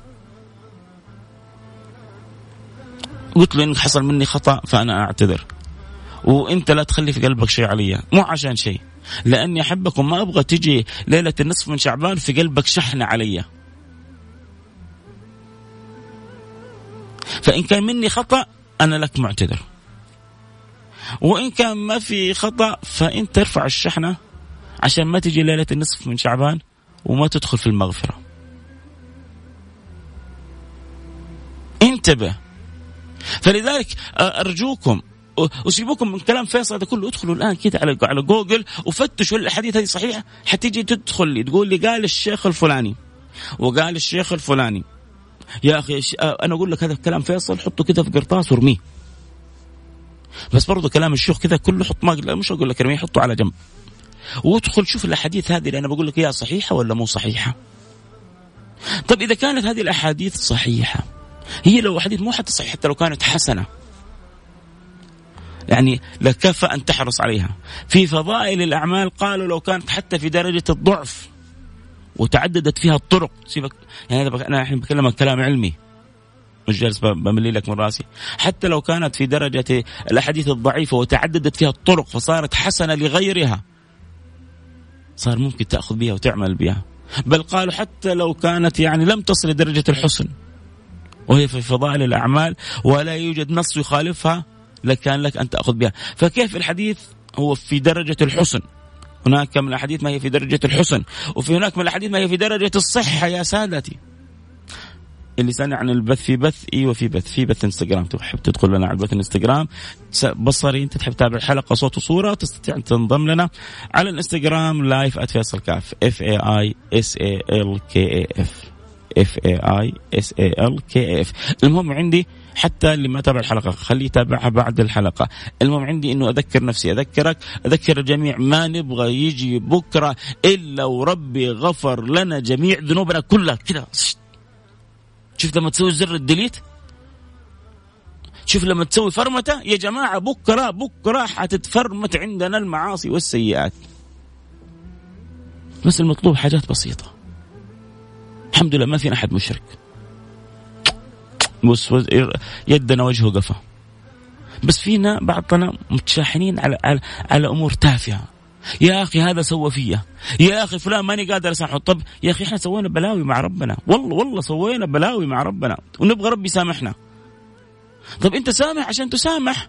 قلت له إنك حصل مني خطأ فأنا أعتذر. وأنت لا تخلي في قلبك شيء علي. مو عشان شيء. لأني احبك وما أبغى تجي ليلة النصف من شعبان في قلبك شحنة علي. فإن كان مني خطأ أنا لك معتذر. وإن كان ما في خطأ فانت ترفع الشحنة عشان ما تجي ليلة النصف من شعبان وما تدخل في المغفرة. انتبه. فلذلك أرجوكم وسيبوكم من كلام فيصل هذا كله. ادخلوا الآن كده على على جوجل وفتشوا الأحاديث هذه صحيحة حتيجي تدخل لي تقول لي قال الشيخ الفلاني وقال الشيخ الفلاني. يا أخي أنا أقول لك هذا كلام فيصل حطه كده في قرطاس وارميه. بس برضه كلام الشيوخ كذا كله حط ما مش أقول لك ارميه حطه على جنب. وادخل شوف الأحاديث هذه اللي أنا بقول لك اياها صحيحة ولا مو صحيحة. طيب إذا كانت هذه الأحاديث صحيحة هي لو احاديث مو حتى صحيحه حتى لو كانت حسنة. يعني لكفى أن تحرص عليها. في فضائل الأعمال قالوا لو كانت حتى في درجة الضعف وتعددت فيها الطرق سيبك يعني أنا الحين بكلمك كلام علمي. مش جالس بملي لك من راسي. حتى لو كانت في درجة الأحاديث الضعيفة وتعددت فيها الطرق فصارت حسنة لغيرها صار ممكن تأخذ بها وتعمل بها. بل قالوا حتى لو كانت يعني لم تصل لدرجة الحسن. وهي في فضائل الأعمال ولا يوجد نص يخالفها لكان لك أن تأخذ بها. فكيف الحديث هو في درجة الحسن؟ هناك من الأحاديث ما هي في درجة الحسن وفي هناك من الأحاديث ما هي في درجة الصحة يا سادتي. اللي سألني عن البث في بث إيوه في بث في بث انستغرام. تحب تدخل لنا على البث الانستغرام بصري أنت تحب تتابع الحلقة صوت وصورة؟ تستطيع أن تنضم لنا على الانستغرام live @فيصل كاف F A I S A L K A F F A I S A L K F المهم عندي حتى اللي ما تابع الحلقة خليه يتابعها بعد الحلقة. المهم عندي إنه أذكر نفسي أذكرك أذكر الجميع ما نبغى يجي بكرة إلا وربي غفر لنا جميع ذنوبنا كلها. كذا شوف لما تسوي زر الديليت. شوف لما تسوي فرمتة يا جماعة بكرة بكرة حتتفرمت عندنا المعاصي والسيئات. بس المطلوب حاجات بسيطة. الحمد لله ما في أحد مشرك. بص يدنا وجهه قفا. بس فينا بعضنا متشاحنين على على, على أمور تافهة. يا أخي هذا سوى فيا. يا أخي فلان ماني قادر أسامحه. طب يا أخي إحنا سوينا بلاوي مع ربنا. والله والله سوينا بلاوي مع ربنا. ونبغى ربي يسامحنا. طب أنت سامح عشان تسامح؟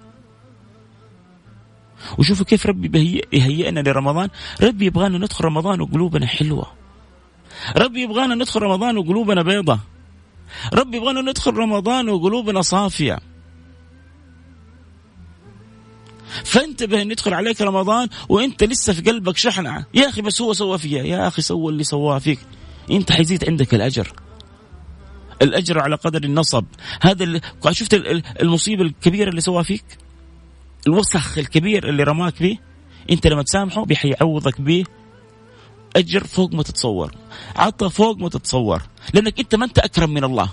وشوفوا كيف ربي يهيئنا لرمضان. ربي يبغانا ندخل رمضان وقلوبنا حلوة. ربي يبغانا ندخل رمضان وقلوبنا بيضة. ربي يبغانا ندخل رمضان وقلوبنا صافية. فانتبه إن يدخل عليك رمضان وإنت لسه في قلبك شحنة. يا أخي بس هو سوى فيها. يا أخي سوى اللي سواه فيك. أنت حيزيد عندك الأجر. الأجر على قدر النصب. هذا اللي شفت المصيبة الكبيرة اللي سواها فيك؟ الوسخ الكبير اللي رماك فيه أنت لما تسامحه بيعوضك به أجر فوق ما تتصور. عطى فوق ما تتصور. لأنك أنت ما أنت أكرم من الله.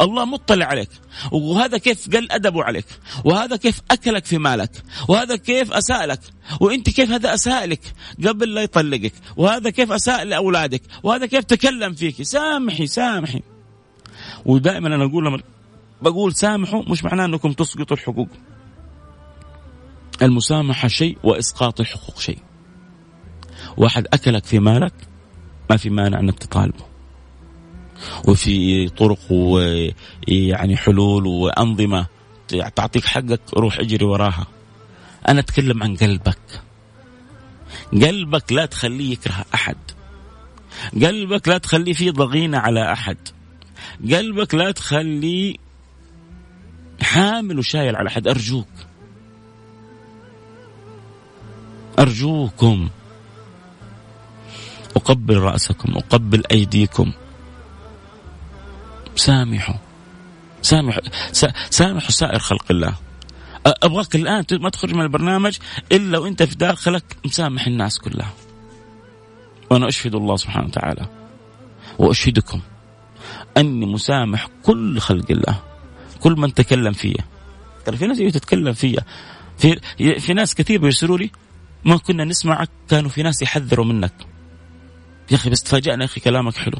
الله مطلع عليك. وهذا كيف قل أدبه عليك. وهذا كيف أكلك في مالك. وهذا كيف أساء لك وأنت كيف هذا أساء لك قبل لا يطلقك. وهذا كيف أساء لأولادك. وهذا كيف تكلم فيك. سامحي سامحي. ودائما أنا أقول لما بقول سامحوا مش معناه أنكم تسقطوا الحقوق. المسامحة شيء وإسقاط الحقوق شيء. واحد أكلك في مالك ما في مانع أنك تطالبه. وفي طرق ويعني حلول وأنظمة تعطيك حقك روح اجري وراها. أنا أتكلم عن قلبك. قلبك لا تخليه يكره أحد. قلبك لا تخليه فيه ضغينة على أحد. قلبك لا تخليه حامل وشايل على أحد. أرجوك. أرجوكم. أقبل رأسكم أقبل أيديكم. سامحوا. سامحوا. سامحوا سائر خلق الله. أبغاك الآن ما تخرج من البرنامج إلا وأنت في داخلك مسامح الناس كلها. وأنا أشهد الله سبحانه وتعالى. وأشهدكم أني مسامح كل خلق الله. كل من تكلم فيا. ترى في ناس تتكلم فيا. في في ناس كثير بيرسلوا لي ما كنا نسمعك كانوا في ناس يحذروا منك. يا أخي بس تفاجئنا يا أخي كلامك حلو.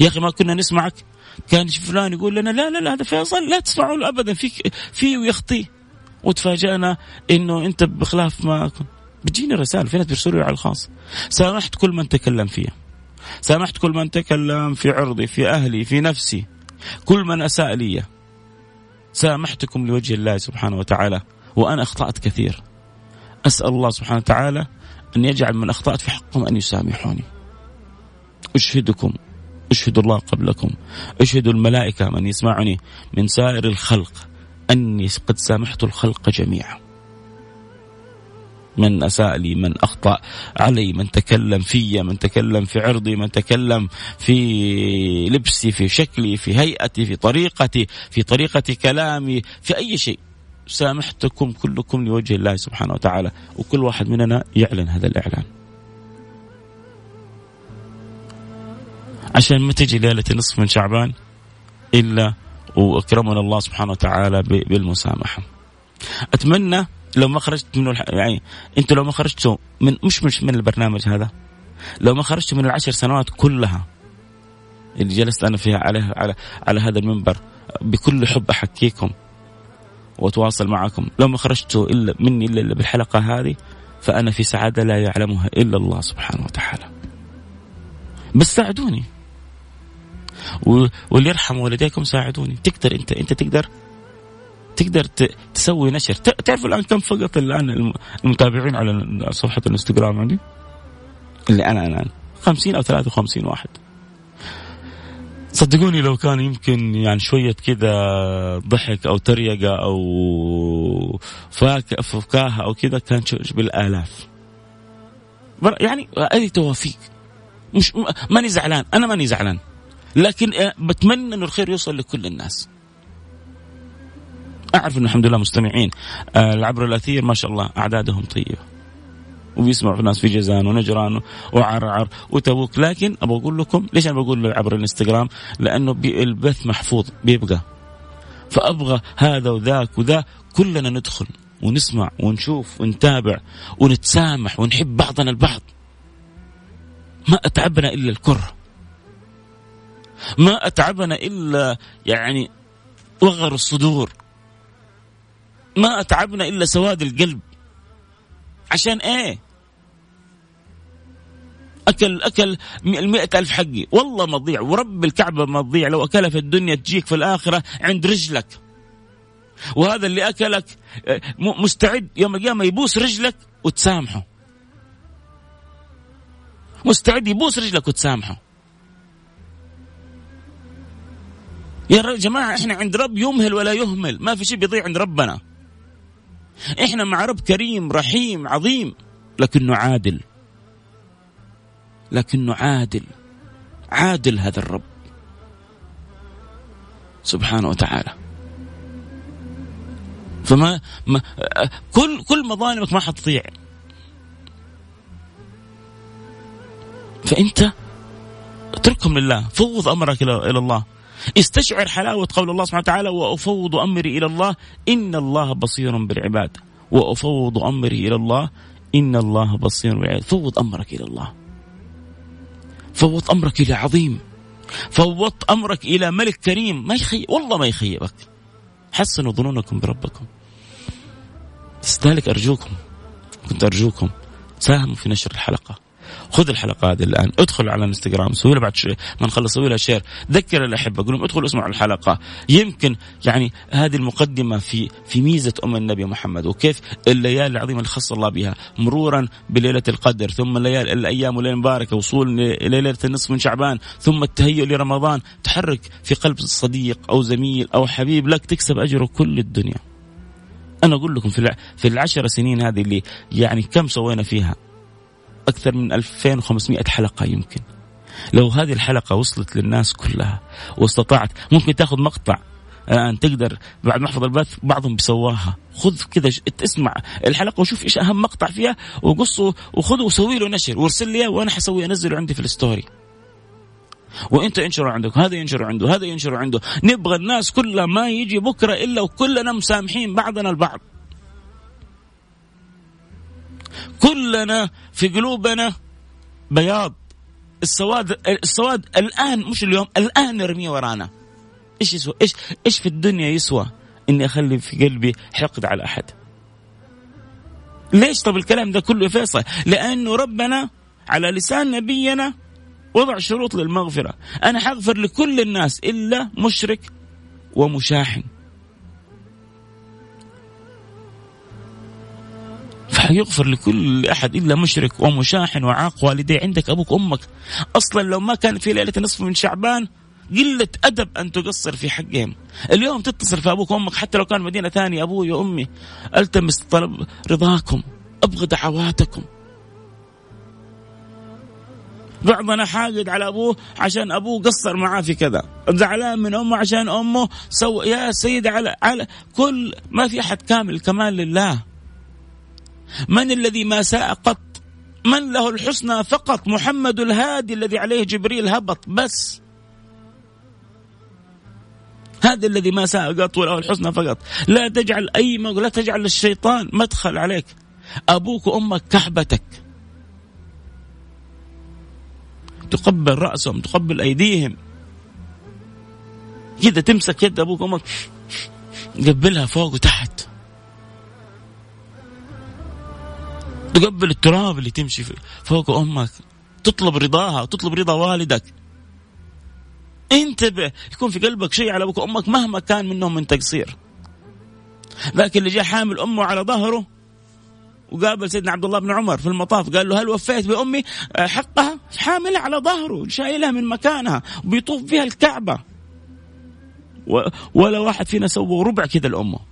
يا أخي ما كنا نسمعك. كان فلان يقول لنا لا لا لا هذا فيصل لا تسمعوا له ابدا فيك فيه ويخطيه وتفاجأنا إنه أنت بخلاف ما كنت. بتجيني رسائل في ناس بيرسلوا على الخاص. سامحت كل من تكلم فيها. سامحت كل من تكلم في عرضي في أهلي في نفسي. كل من أساء لي. سامحتكم لوجه الله سبحانه وتعالى وأنا أخطأت كثير. أسأل الله سبحانه وتعالى أن يجعل من أخطأت في حقهم أن يسامحوني. أشهدكم اشهدوا الله قبلكم اشهدوا الملائكة من يسمعني من سائر الخلق أني قد سامحت الخلق جميعا. من أساء لي من أخطأ علي من تكلم في من تكلم في عرضي من تكلم في لبسي في شكلي في هيئتي في طريقتي في طريقة كلامي في أي شيء. سامحتكم كلكم لوجه الله سبحانه وتعالى وكل واحد مننا يعلن هذا الإعلان. عشان ما تجي ليلة النصف من شعبان إلا وأكرمنا الله سبحانه وتعالى بالمسامحة. أتمنى لو ما خرجت من يعني أنتوا لو ما خرجتوا من مش مش من البرنامج هذا. لو ما خرجتوا من العشر سنوات كلها اللي جلست أنا فيها على على على هذا المنبر بكل حب أحكيكم وأتواصل معكم. لو ما خرجتوا إلا مني إلا بالحلقة هذه فأنا في سعادة لا يعلمها إلا الله سبحانه وتعالى. بس ساعدوني. واللي يرحم والديكم ساعدوني. تقدر انت انت تقدر؟ تقدر تسوي نشر. تعرف الآن كم فقط الآن المتابعين على صفحة الإنستغرام عندي؟ اللي أنا الان 50 أو 53 واحد. صدقوني لو كان يمكن يعني شوية كذا ضحك أو تريقة أو فكاهة أو كذا كان بالآلاف. يعني هذه توافيق. مش ماني زعلان. أنا ماني زعلان. لكن آه، بتمنى إنه الخير يوصل لكل الناس. أعرف إنه الحمد لله مستمعين آه، عبر الأثير ما شاء الله أعدادهم طيبة. وبيسمعوا في ناس في جيزان ونجران وعرعر وتبوك. لكن أبغى أقول لكم ليش أنا بقول عبر الإنستغرام؟ لأنه البث محفوظ بيبقى. فأبغى هذا وذاك وذا كلنا ندخل ونسمع ونشوف ونتابع ونتسامح ونحب بعضنا البعض. ما أتعبنا إلا الكرة. ما أتعبنا إلا يعني وغر الصدور. ما أتعبنا إلا سواد القلب. عشان إيه؟ أكل أكل المئة ألف حقي. والله ما تضيع ورب الكعبة ما تضيع. لو أكلها في الدنيا تجيك في الآخرة عند رجلك. وهذا اللي أكلك مستعد. يوم القيامة يبوس رجلك وتسامحه. مستعد يبوس رجلك وتسامحه. يا جماعة إحنا عند رب يمهل ولا يهمل. ما في شيء بيضيع عند ربنا. إحنا مع رب كريم رحيم عظيم. لكنه عادل. لكنه عادل. عادل هذا الرب. سبحانه وتعالى. فما ما كل كل مظالمك ما حتضيع. فانت اتركهم لله. فوض أمرك إلى الله. استشعر حلاوة قول الله سبحانه وتعالى وأفوض أمري إلى الله إن الله بصير بالعباد. وأفوض أمري إلى الله إن الله بصير بالعباد. فوض أمرك إلى الله. فوض أمرك إلى عظيم. فوضت أمرك إلى ملك كريم. ما يخي والله ما يخيبك. حسنوا ظنونكم بربكم. لذلك أرجوكم كنت أرجوكم ساهموا في نشر الحلقة. خذ الحلقة هذه الآن ادخل على الانستغرام سوي بعد ما نخلص سوي لها share ذكر الاحبه قول لهم ادخلوا اسمعوا الحلقة. يمكن يعني هذه المقدمة في في ميزة أم النبي محمد وكيف الليالي العظيمة اللي خص الله بها مرورا بليلة القدر ثم الليالي الأيام والليله المباركه وصول ليلة النصف من شعبان ثم التهيؤ لرمضان. تحرك في قلب صديق أو زميل أو حبيب لك تكسب اجره كل الدنيا. أنا أقول لكم في في العشر سنين هذه اللي يعني كم سوينا فيها. أكثر من 2500 حلقة يمكن. لو هذه الحلقة وصلت للناس كلها واستطعت ممكن تاخذ مقطع الآن تقدر بعد ما أحفظ البث بعضهم بيسواها. خذ كذا اسمع الحلقة وشوف إيش أهم مقطع فيها وقصه وخذه وسوي له نشر وارسل لي وأنا حسوي أنزله عندي في الستوري. وإنت انشره عندك هذا ينشر عنده هذا ينشر عنده. نبغى الناس كلها ما يجي بكرة إلا وكلنا مسامحين بعضنا البعض. كلنا في قلوبنا بياض. السواد السواد الآن مش اليوم الآن نرميه ورانا. إيش يسوى؟ إيش إيش في الدنيا يسوى؟ إني أخلي في قلبي حقد على أحد. ليش طب الكلام ده كله فيصل؟ لأنه ربنا على لسان نبينا وضع شروط للمغفرة. أنا حغفر لكل الناس إلا مشرك ومشاحن. فحيغفر لكل أحد إلا مشرك ومشاحن وعاق والديه عندك أبوك وأمك. أصلا لو ما كان في ليلة نصف من شعبان قلة أدب أن تقصر في حقهم. اليوم تتصل في أبوك وأمك حتى لو كان مدينة ثانية أبوي وأمي. ألتمس طلب رضاكم. أبغى دعواتكم بعضنا حاقد على أبوه عشان أبوه قصر معاه في كذا. زعلان من أمه عشان أمه. سوى يا سيد على على كل ما في أحد كامل كمال لله. من الذي ما ساء قط؟ من له الحسنى فقط؟ محمد الهادي الذي عليه جبريل هبط بس. هذا الذي ما ساء وله الحسنى فقط. لا تجعل أي لا تجعل الشيطان مدخل عليك. أبوك وأمك كحبتك. تقبل رأسهم تقبل أيديهم. كده تمسك يد أبوك وأمك. قبلها فوق وتحت. تقبل التراب اللي تمشي فوق أمك. تطلب رضاها وتطلب رضا والدك. انتبه يكون في قلبك شيء على أبوك وأمك مهما كان منهم من تقصير. ذاك اللي جاء حامل أمه على ظهره وقابل سيدنا عبد الله بن عمر في المطاف قال له هل وفيت بأمي؟ حقها حاملها على ظهره شايلها من مكانها وبيطوف فيها الكعبة. ولا واحد فينا سوى ربع كذا لأمه.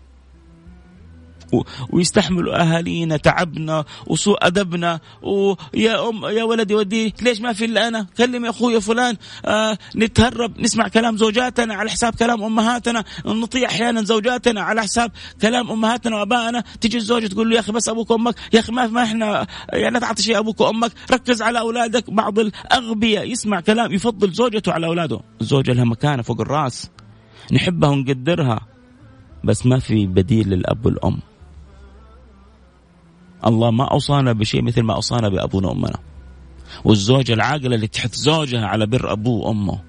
ويستحملوا أهالينا تعبنا وسوء أدبنا. ويا ام يا ولدي ودي ليش ما في إلا أنا؟ كلم يا أخوي فلان. آه نتهرب نسمع كلام زوجاتنا على حساب كلام أمهاتنا. نطيع أحيانا زوجاتنا على حساب كلام أمهاتنا وأبائنا. تجي الزوجه تقول له يا أخي بس أبوك وأمك. يا أخي ما, ما إحنا يعني لا شيء أبوك وأمك. ركز على أولادك. بعض الأغبياء يسمع كلام يفضل زوجته على أولاده. الزوجه لها مكانة فوق الرأس. نحبها ونقدرها. بس ما في بديل للأب والأم. الله ما أوصانا بشيء مثل ما أوصانا بأبونا وأمنا. والزوجة العاقلة اللي تحث زوجها على بر أبوه وأمه.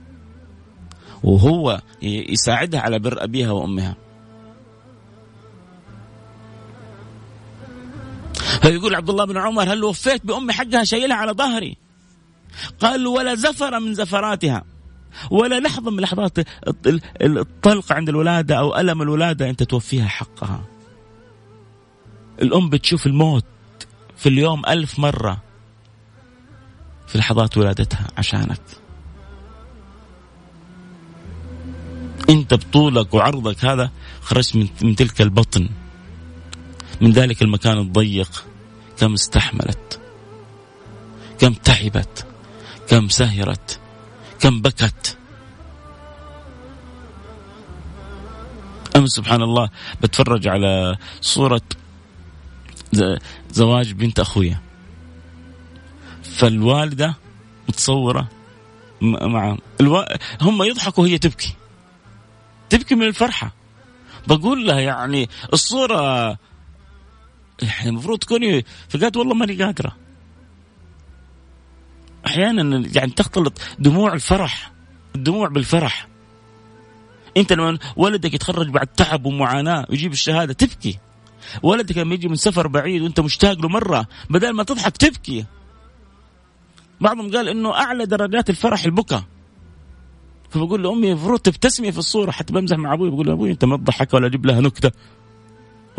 وهو يساعدها على بر أبيها وأمها. فيقول عبد الله بن عمر هل وفيت بأمي حقها شايلها على ظهري؟ قال ولا زفرة من زفراتها. ولا لحظة من لحظات الطلق عند الولادة أو ألم الولادة أنت توفيها حقها. الأم بتشوف الموت في اليوم ألف مرة في لحظات ولادتها عشانك. أنت بطولك وعرضك هذا خرجت من, من تلك البطن. من ذلك المكان الضيق. كم استحملت. كم تعبت. كم سهرت. كم بكت. أمس سبحان الله بتفرج على صورة زواج بنت أخويا. فالوالدة متصورة مع ألو... هم يضحكوا وهي تبكي. تبكي من الفرحة. بقول لها يعني الصورة يعني المفروض تكوني فقالت والله ماني قادرة. أحيانا يعني تختلط دموع الفرح الدموع بالفرح. أنت لما ولدك يتخرج بعد تعب ومعاناة ويجيب الشهادة تبكي. ولدك لما يجي من سفر بعيد وانت مشتاق له مرة بدل ما تضحك تبكي. بعضهم قال إنه أعلى درجات الفرح البكاء. فبقول لامي المفروض تبتسمي في الصورة حتى بمزح مع أبوي بقول له أبوي أنت ما تضحك ولا أجيب لها نكتة.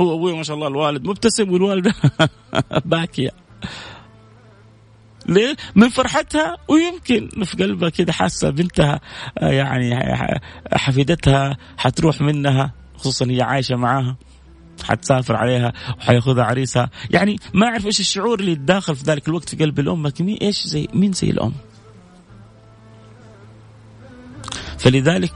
هو أبوي ما شاء الله الوالد مبتسم والوالدة (laughs) باكية. ليه؟ من فرحتها ويمكن في قلبها كده حاسة بنتها يعني حفيدتها حتروح منها خصوصا هي عايشة معاها. حتسافر عليها وحياخذها عريسها. يعني ما أعرف إيش الشعور اللي يتداخل في ذلك الوقت في قلب الام لكن مين إيش زي مين زي الأم؟ فلذلك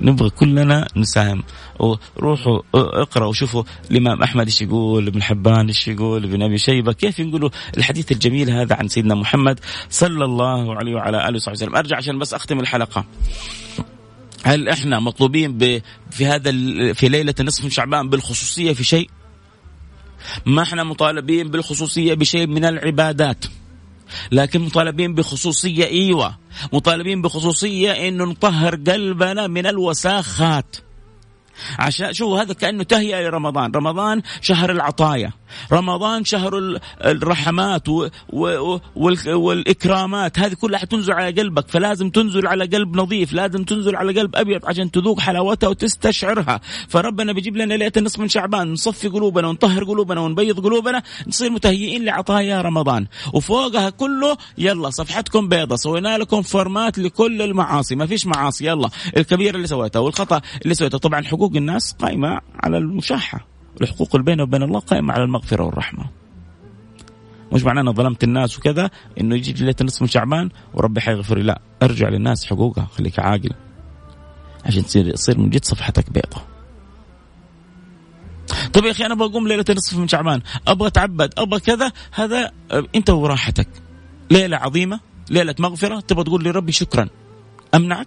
نبغى كلنا نساهم. وروحوا اقرأوا وشوفوا الإمام أحمد إيش يقول ابن حبان إيش يقول ابن أبي شيبة كيف يقولوا الحديث الجميل هذا عن سيدنا محمد صلى الله عليه وعلى آله وصحبه وسلم. أرجع عشان بس أختم الحلقة. هل إحنا مطلوبين في هذا في ليلة نصف من شعبان بالخصوصية في شيء؟ ما إحنا مطالبين بالخصوصية بشيء من العبادات لكن مطالبين بخصوصية إيوه مطالبين بخصوصية إنه نطهر قلبنا من الوساخات. عشان شو هذا كأنه تهيئة لرمضان، رمضان شهر العطايا، رمضان شهر الرحمات والإكرامات، هذه كلها حتنزل على قلبك، فلازم تنزل على قلب نظيف، لازم تنزل على قلب أبيض عشان تذوق حلاوتها وتستشعرها، فربنا بيجيب لنا ليلة النصف من شعبان نصفي قلوبنا ونطهر قلوبنا ونبيض قلوبنا، نصير متهيئين لعطايا رمضان، وفوقها كله يلا صفحتكم بيضة، سوينا لكم فورمات لكل المعاصي، ما فيش معاصي يلا، الكبيره اللي سويتها والخطأ اللي سويته، طبعا حقوق الناس قائمة على المشاحة. الحقوق بينه وبين الله قائمة على المغفرة والرحمة. مش معناه أنا ظلمت الناس وكذا إنه يجي ليلة النصف من شعبان وربي حيغفر لا ارجع للناس حقوقها خليك عاقل. عشان تصير تصير من جد صفحتك بيضة. طيب يا أخي أنا بقوم ليلة النصف من شعبان. أبغى أتعبد أبغى كذا هذا أنت وراحتك. ليلة عظيمة ليلة مغفرة تبغى تقول لربي شكرا. أمنعك؟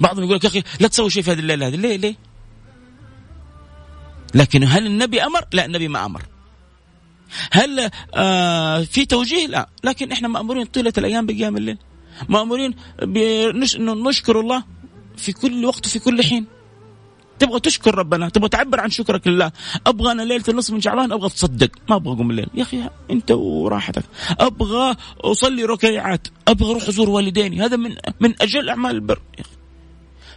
بعضهم يقول لك يا أخي لا تسوي شيء في هذه الليلة هذه. ليه ليه؟ لكن هل النبي أمر؟ لا النبي ما أمر. هل آه في توجيه؟ لا. لكن إحنا مأمورين طيلة الأيام بقيام الليل. مأمورين نشكر الله في كل وقت وفي كل حين. تبغى تشكر ربنا تبغى تعبر عن شكرك لله. أبغى أنا ليلة النصف من شعبان أبغى تصدق. ما أبغى أقوم الليل. يا أخي أنت وراحتك. أبغى أصلي ركيعات. أبغى أروح ازور والديني. هذا من من أجل أعمال البر. يا أخي.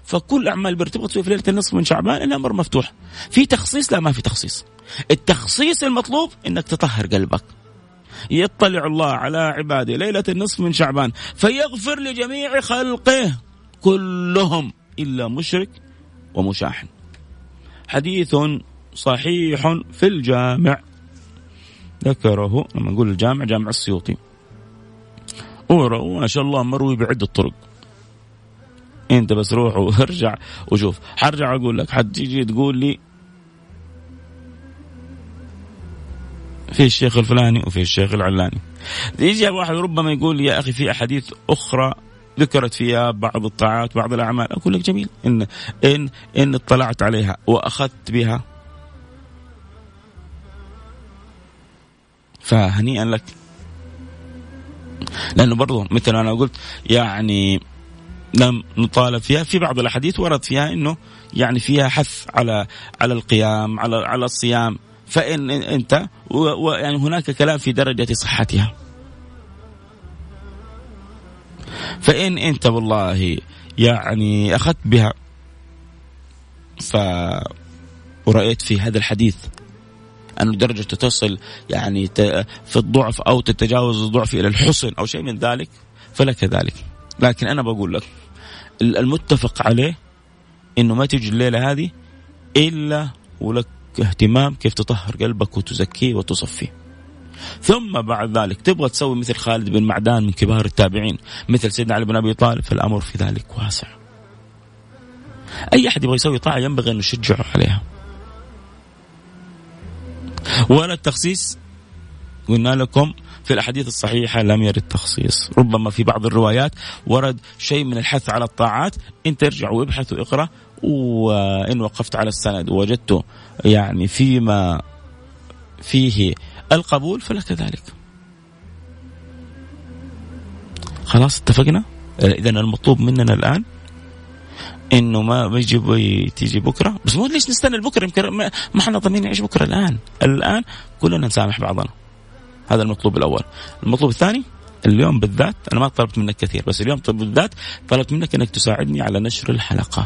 فكل أعمال تسوي في ليلة النصف من شعبان الامر مفتوح. في تخصيص؟ لا ما في تخصيص. التخصيص المطلوب إنك تطهر قلبك. يطلع الله على عباده ليلة النصف من شعبان فيغفر لجميع خلقه كلهم إلا مشرك ومشاحن حديث صحيح في الجامع. ذكره لما نقول الجامع جامع السيوطي. وما شاء الله مروي بعدة طرق. انت بس روح وارجع وشوف. حرجع أقول لك حتيجي تقول لي في الشيخ الفلاني وفي الشيخ العلاني. يجي واحد ربما يقول يا أخي في أحاديث أخرى ذكرت فيها بعض الطاعات بعض الأعمال. أقول لك جميل إن إن إن اطلعت عليها وأخذت بها. فهنيئا لك. لأنه برضو مثل ما أنا قلت يعني لم نطالب فيها. في بعض الأحاديث ورد فيها إنه يعني فيها حث على على القيام على على الصيام. فإن أنت ويعني هناك كلام في درجة صحتها. فإن أنت والله يعني أخذت بها ف ورأيت في هذا الحديث أن درجة تصل يعني في الضعف أو تتجاوز الضعف إلى الحسن أو شيء من ذلك فلك ذلك. لكن أنا بقول لك المتفق عليه أنه ما تجي الليلة هذه إلا ولك اهتمام كيف تطهر قلبك وتزكيه وتصفيه. ثم بعد ذلك تبغى تسوي مثل خالد بن معدان من كبار التابعين مثل سيدنا علي بن أبي طالب فالأمر في ذلك واسع. أي أحد يبغى يسوي طاعة ينبغي أن نشجعه عليها. ولا التخصيص قلنا لكم في الأحاديث الصحيحة لم يرد تخصيص، ربما في بعض الروايات ورد شيء من الحث على الطاعات، انت ارجع وابحث واقرا وإن وقفت على السند ووجدته يعني فيما فيه القبول فلك ذلك. خلاص اتفقنا؟ اذا المطلوب مننا الآن إنه ما يجي تيجي بكرة. بس مو ليش نستنى لبكره يمكن ما إحنا ضامنين نعيش بكرة الآن؟ الآن كلنا نسامح بعضنا. هذا المطلوب الأول. المطلوب الثاني اليوم بالذات أنا ما طلبت منك كثير بس اليوم بالذات طلبت منك إنك تساعدني على نشر الحلقة.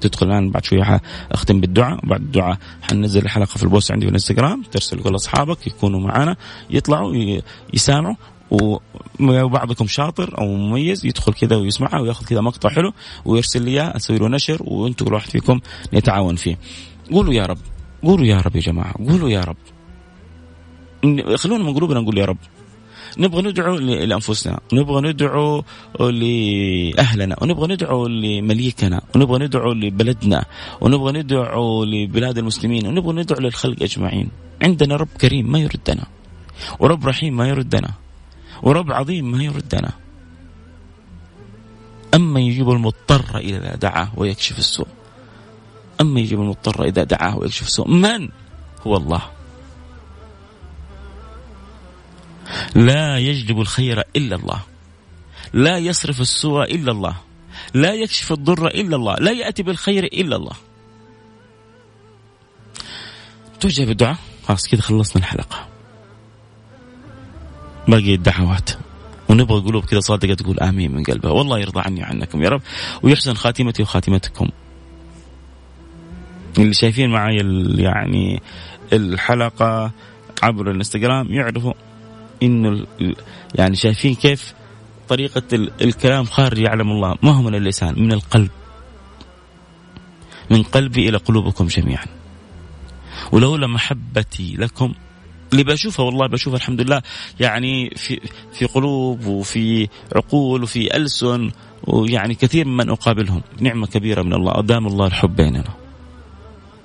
تدخل الآن بعد شوية أختم بالدعاء وبعد الدعاء حننزل الحلقة في البوست عندي في الإنستغرام. ترسل كل أصحابك يكونوا معنا يطلعوا يسامعوا وبعضكم شاطر أو مميز يدخل كذا ويسمعها وياخذ كذا مقطع حلو ويرسل لي إياه أسوي له نشر وأنتم كل واحد فيكم يتعاون فيه. قولوا يا رب قولوا يا رب يا جماعة قولوا يا رب. خلونا من قلوبنا نقول يا رب. نبغى ندعو لأنفسنا نبغى ندعو لأهلنا ونبغى ندعو لمليكنا ونبغى ندعو لبلدنا ونبغى ندعو لبلاد المسلمين ونبغى ندعو للخلق أجمعين. عندنا رب كريم ما يردنا ورب رحيم ما يردنا ورب عظيم ما يردنا. أما يجيب المضطر إذا دعاه ويكشف السوء أما يجيب المضطر إذا دعاه ويكشف السوء من هو الله؟ لا يجلب الخير إلا الله. لا يصرف السوء إلا الله. لا يكشف الضر إلا الله. لا يأتي بالخير إلا الله. توجه بالدعاء. خلاص كذا خلصنا الحلقة. باقي الدعوات. ونبغى قلوب كذا صادقة تقول آمين من قلبها. والله يرضى عني عنكم يا رب. ويحسن خاتمتي وخاتمتكم. اللي شايفين معي يعني الحلقة عبر الانستغرام يعرفوا إنه يعني شايفين كيف طريقة الكلام خارج يعلم الله. ما هو من اللسان من القلب. من قلبي إلى قلوبكم جميعا. ولولا محبتي لكم اللي بشوفها والله بشوفها الحمد لله يعني في في قلوب وفي عقول وفي ألسن ويعني كثير من أقابلهم. نعمة كبيرة من الله أدام الله الحب بيننا.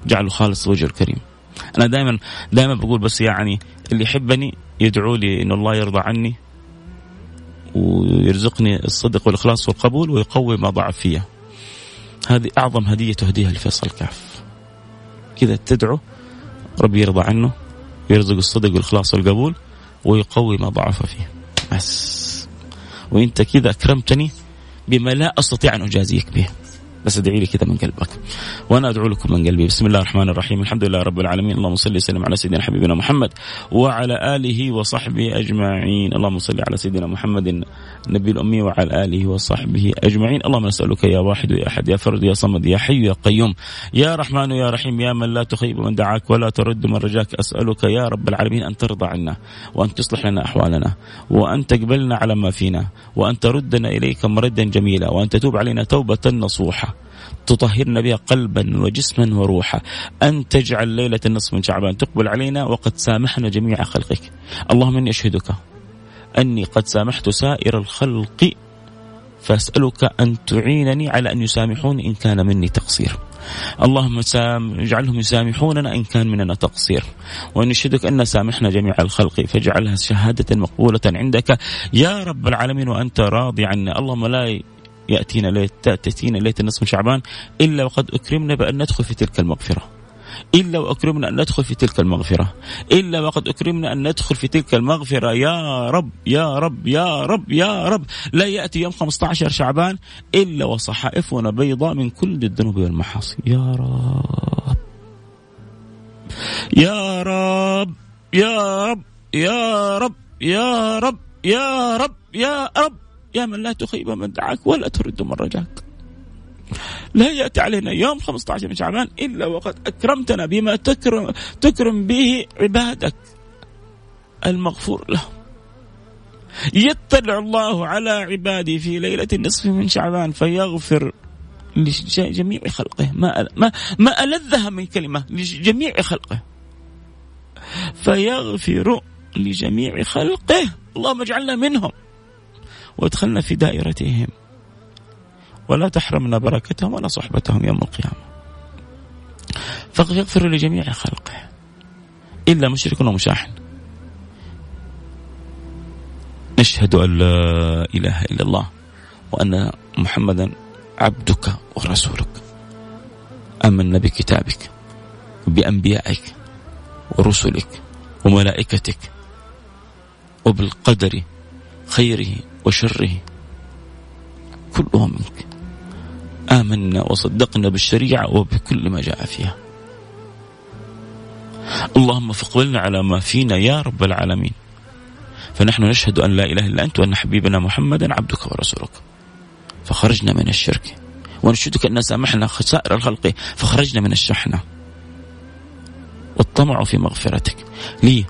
جعله خالص وجه الكريم. أنا دائما دائما بقول بس يعني اللي يحبني يدعو لي ان الله يرضى عني ويرزقني الصدق والإخلاص والقبول ويقوي ما ضعف فيه هذه أعظم هدية تهديها لفيصل كاف كذا تدعو ربي يرضى عنه ويرزق الصدق والإخلاص والقبول ويقوي ما ضعف فيه. بس. وإنت كذا أكرمتني بما لا أستطيع أن أجازيك به. بس ادعي لي كذا من قلبك. وأنا أدعو لكم من قلبي. بسم الله الرحمن الرحيم. الحمد لله رب العالمين. اللهم صل وسلم على سيدنا حبيبنا محمد وعلى آله وصحبه أجمعين. اللهم صل على سيدنا محمد النبي الأمي وعلى آله وصحبه أجمعين. اللهم نسألك يا واحد يا أحد يا فرد يا صمد يا حي يا قيوم. يا رحمن يا رحيم. يا من لا تخيب من دعاك ولا ترد من رجاك. أسألك يا رب العالمين أن ترضى عنا وأن تصلح لنا أحوالنا وأن تقبلنا على ما فينا وأن تردنا إليك مردا جميلا وأن تتوب علينا توبة نصوحة. تطهرنا بها قلبا وجسما وروحا. أن تجعل ليلة النصف من شعبان تقبل علينا وقد سامحنا جميع خلقك. اللهم إني أشهدك. أني قد سامحت سائر الخلق. فأسألك أن تعينني على أن يسامحوني إن كان مني تقصير. اللهم اجعلهم يسامحوننا إن كان مننا تقصير. وأن نشهدك أن سامحنا جميع الخلق فاجعلها شهادة مقبولة عندك. يا رب العالمين وأنت راضي عنا. اللهم لا يأتينا تأتينا ليلة النصف من شعبان إلا وقد أكرمنا بأن ندخل في تلك المغفرة. إلا وأكرمنا أن ندخل في تلك المغفرة. إلا وقد أكرمنا أن ندخل في تلك المغفرة. يا رب يا رب يا رب يا رب. لا يأتي يوم 15 شعبان إلا وصحائفنا بيضاء من كل الذنوب والمحاصي يا رب. يا رب يا رب يا رب يا رب يا رب يا رب. يا من لا تخيب من دعاك ولا ترد من رجاك. لا يأتي علينا يوم 15 من شعبان إلا وقد أكرمتنا بما تكرم, تكرم به عبادك المغفور لهم. يطلع الله على عباده في ليلة النصف من شعبان فيغفر لجميع خلقه. ما ما ما ألذها من كلمة لجميع خلقه. فيغفر لجميع خلقه. اللهم اجعلنا منهم. وادخلنا في دائرتهم. ولا تحرمنا بركتهم ولا صحبتهم يوم القيامة. فيغفر لجميع خلقه. إلا مشرك ومشاحن. نشهد أن لا إله إلا الله وأن محمدا عبدك ورسولك. آمنا بكتابك وبأنبيائك ورسلك وملائكتك وبالقدر خيره وشره. كله منك آمنا وصدقنا بالشريعة وبكل ما جاء فيها. اللهم فاقبلنا على ما فينا يا رب العالمين. فنحن نشهد أن لا إله إلا أنت وأن حبيبنا محمدا عبدك ورسولك. فخرجنا من الشرك. ونشهدك أن سامحنا سائر الخلق. فخرجنا من الشحنة. والطمع في مغفرتك. لي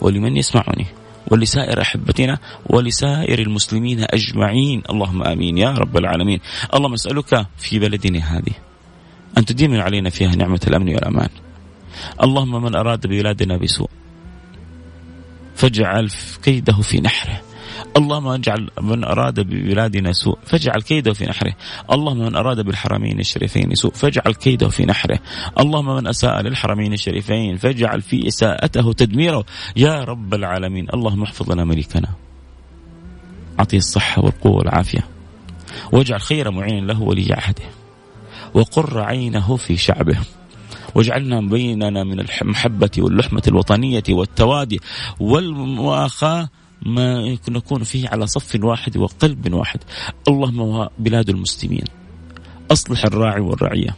ولمن يسمعني. ولسائر أحبتنا ولسائر المسلمين أجمعين. اللهم آمين يا رب العالمين. اللهم أسألك في بلدنا هذه أن تديم علينا فيها نعمة الأمن والأمان. اللهم من أراد ببلادنا بسوء فاجعل كيده في نحره. اللهم اجعل من أراد ببلادنا سوء فاجعل كيده في نحره. اللهم من أراد بالحرمين الشريفين سوء فاجعل كيده في نحره. اللهم من أساء للحرمين الشريفين فاجعل في إساءته تدميره. يا رب العالمين اللهم احفظ لنا ملكنا. اعطيه الصحة والقوة والعافية. واجعل خير معين له ولي عهده. وقر عينه في شعبه. واجعلنا بيننا من المحبة واللحمة الوطنية والتوادي. والمؤاخاة ما نكون فيه على صف واحد وقلب واحد. اللهم بلاد المسلمين. أصلح الراعي والرعية.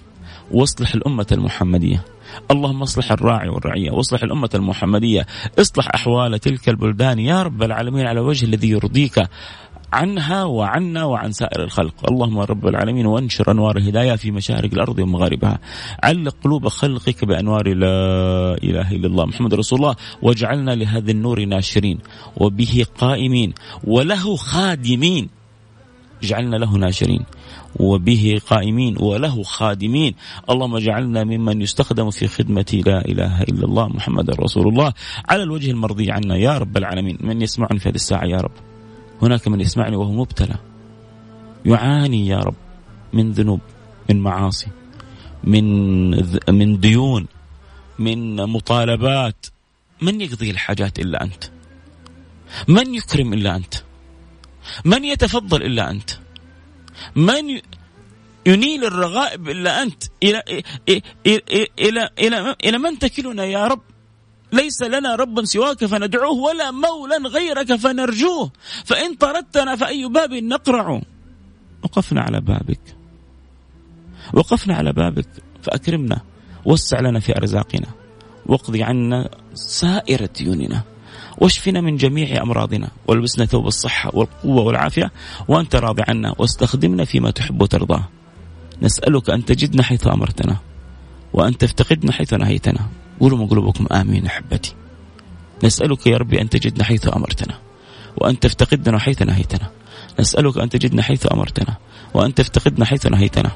واصلح الأمة المحمدية. اللهم اصلح الراعي والرعية. واصلح الأمة المحمدية. اصلح أحوال تلك البلدان. يا رب العالمين على وجه الذي يرضيك. عنها وعنا وعن سائر الخلق. اللهم رب العالمين وانشر أنوار الهداية في مشارق الأرض ومغاربها. علق قلوب خلقك بأنوار لا إله إلا الله محمد رسول الله واجعلنا لهذا النور ناشرين وبه قائمين وله خادمين. اجعلنا له ناشرين وبه قائمين وله خادمين. اللهم اجعلنا ممن يستخدم في خدمة لا إله إلا الله محمد رسول الله. على الوجه المرضي عنا يا رب العالمين من يسمعني في هذه الساعة يا رب. هناك من يسمعني وهو مبتلى. يعاني يا رب من ذنوب من معاصي من من ديون من مطالبات. من يقضي الحاجات إلا أنت؟ من يكرم إلا أنت؟ من يتفضل إلا أنت؟ من ينيل الرغائب إلا أنت؟ إلى, إلى, إلى, إلى, إلى من تكلنا يا رب؟ ليس لنا رب سواك فندعوه ولا مولا غيرك فنرجوه. فإن طردتنا فأي باب نقرع. وقفنا على بابك. وقفنا على بابك فأكرمنا. وسع لنا في أرزاقنا. واقضي عنا سائر ديوننا. واشفنا من جميع أمراضنا. والبسنا ثوب الصحة والقوة والعافية. وأنت راضي عنا واستخدمنا فيما تحب وترضاه نسألك أن تجدنا حيث أمرتنا. وأن تفتقدنا حيث نهيتنا. قولوا من قلوبكم آمين أحبتي. نسألك يا ربي أن تجدنا حيث أمرتنا وأن تفتقدنا حيث نهيتنا. نسألك أن تجدنا حيث أمرتنا وأن تفتقدنا حيث نهيتنا.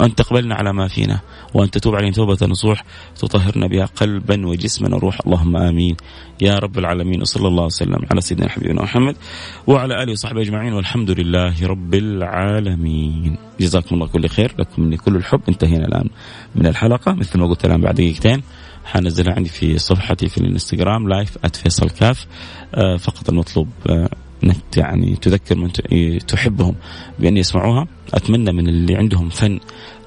وأن تقبلنا على ما فينا وأن تتوب علينا توبة نصوح تطهرنا بها قلبا وجسما وروح اللهم آمين. يا رب العالمين وصلى الله وسلم على سيدنا حبيبنا محمد وعلى آله وصحبه أجمعين والحمد لله رب العالمين. جزاكم الله كل خير لكم مني كل الحب. انتهينا الآن من الحلقة. مثل ما قلت الآن بعد دقيقتين. حنزلها عندي في صفحتي في الانستغرام لايف @فيصل كاف. آه فقط المطلوب آه أنك يعني تذكر من تحبهم بأن يسمعوها. أتمنى من اللي عندهم فن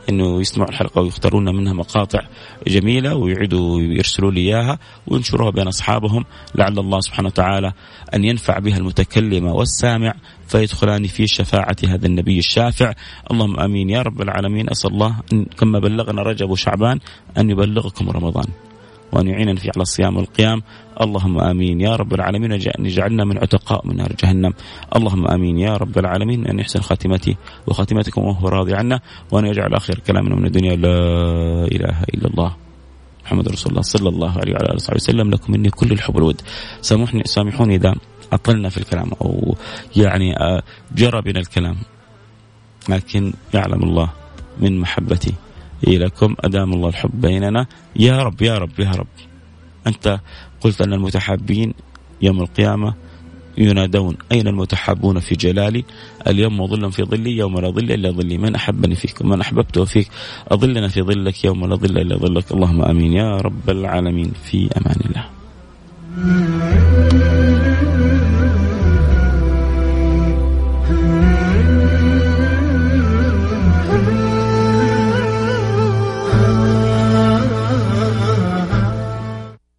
إنه يسمعوا الحلقة ويختارون منها مقاطع جميلة ويعيدوا يرسلوا لي إياها وينشروها بين أصحابهم. لعل الله سبحانه وتعالى أن ينفع بها المتكلم والسامع فيدخلان في شفاعة هذا النبي الشافع. اللهم آمين يا رب العالمين. أسأل الله كما بلغنا رجب وشعبان أن يبلغكم رمضان. وأن يعيننا فيه على الصيام والقيام اللهم آمين. يا رب العالمين أن يجعلنا من عتقاء من نار جهنم. اللهم آمين. يا رب العالمين أن يحسن خاتمتي وخاتمتكم وهو راضي عنا وأن يجعل آخر كلامنا من الدنيا لا إله إلا الله محمد رسول الله صلى الله عليه وعلى آله وصحبه وسلم. لكم مني كل الحب والود. سامحني سامحوني إذا اطلنا في الكلام أو يعني آه، جرى بنا الكلام لكن يعلم الله من محبتي. لكم أدام الله الحب بيننا. يا رب يا رب يا رب. أنت قلت أن المتحابين يوم القيامة ينادون. أين المتحابون في جلالي؟ اليوم ظل في ظلي يوم لا ظل إلا ظلي. من أحبني فيك؟ ومن أحببته فيك؟ أظلنا في ظلك يوم لا ظل إلا ظلك. اللهم آمين. يا رب العالمين. في أمان الله.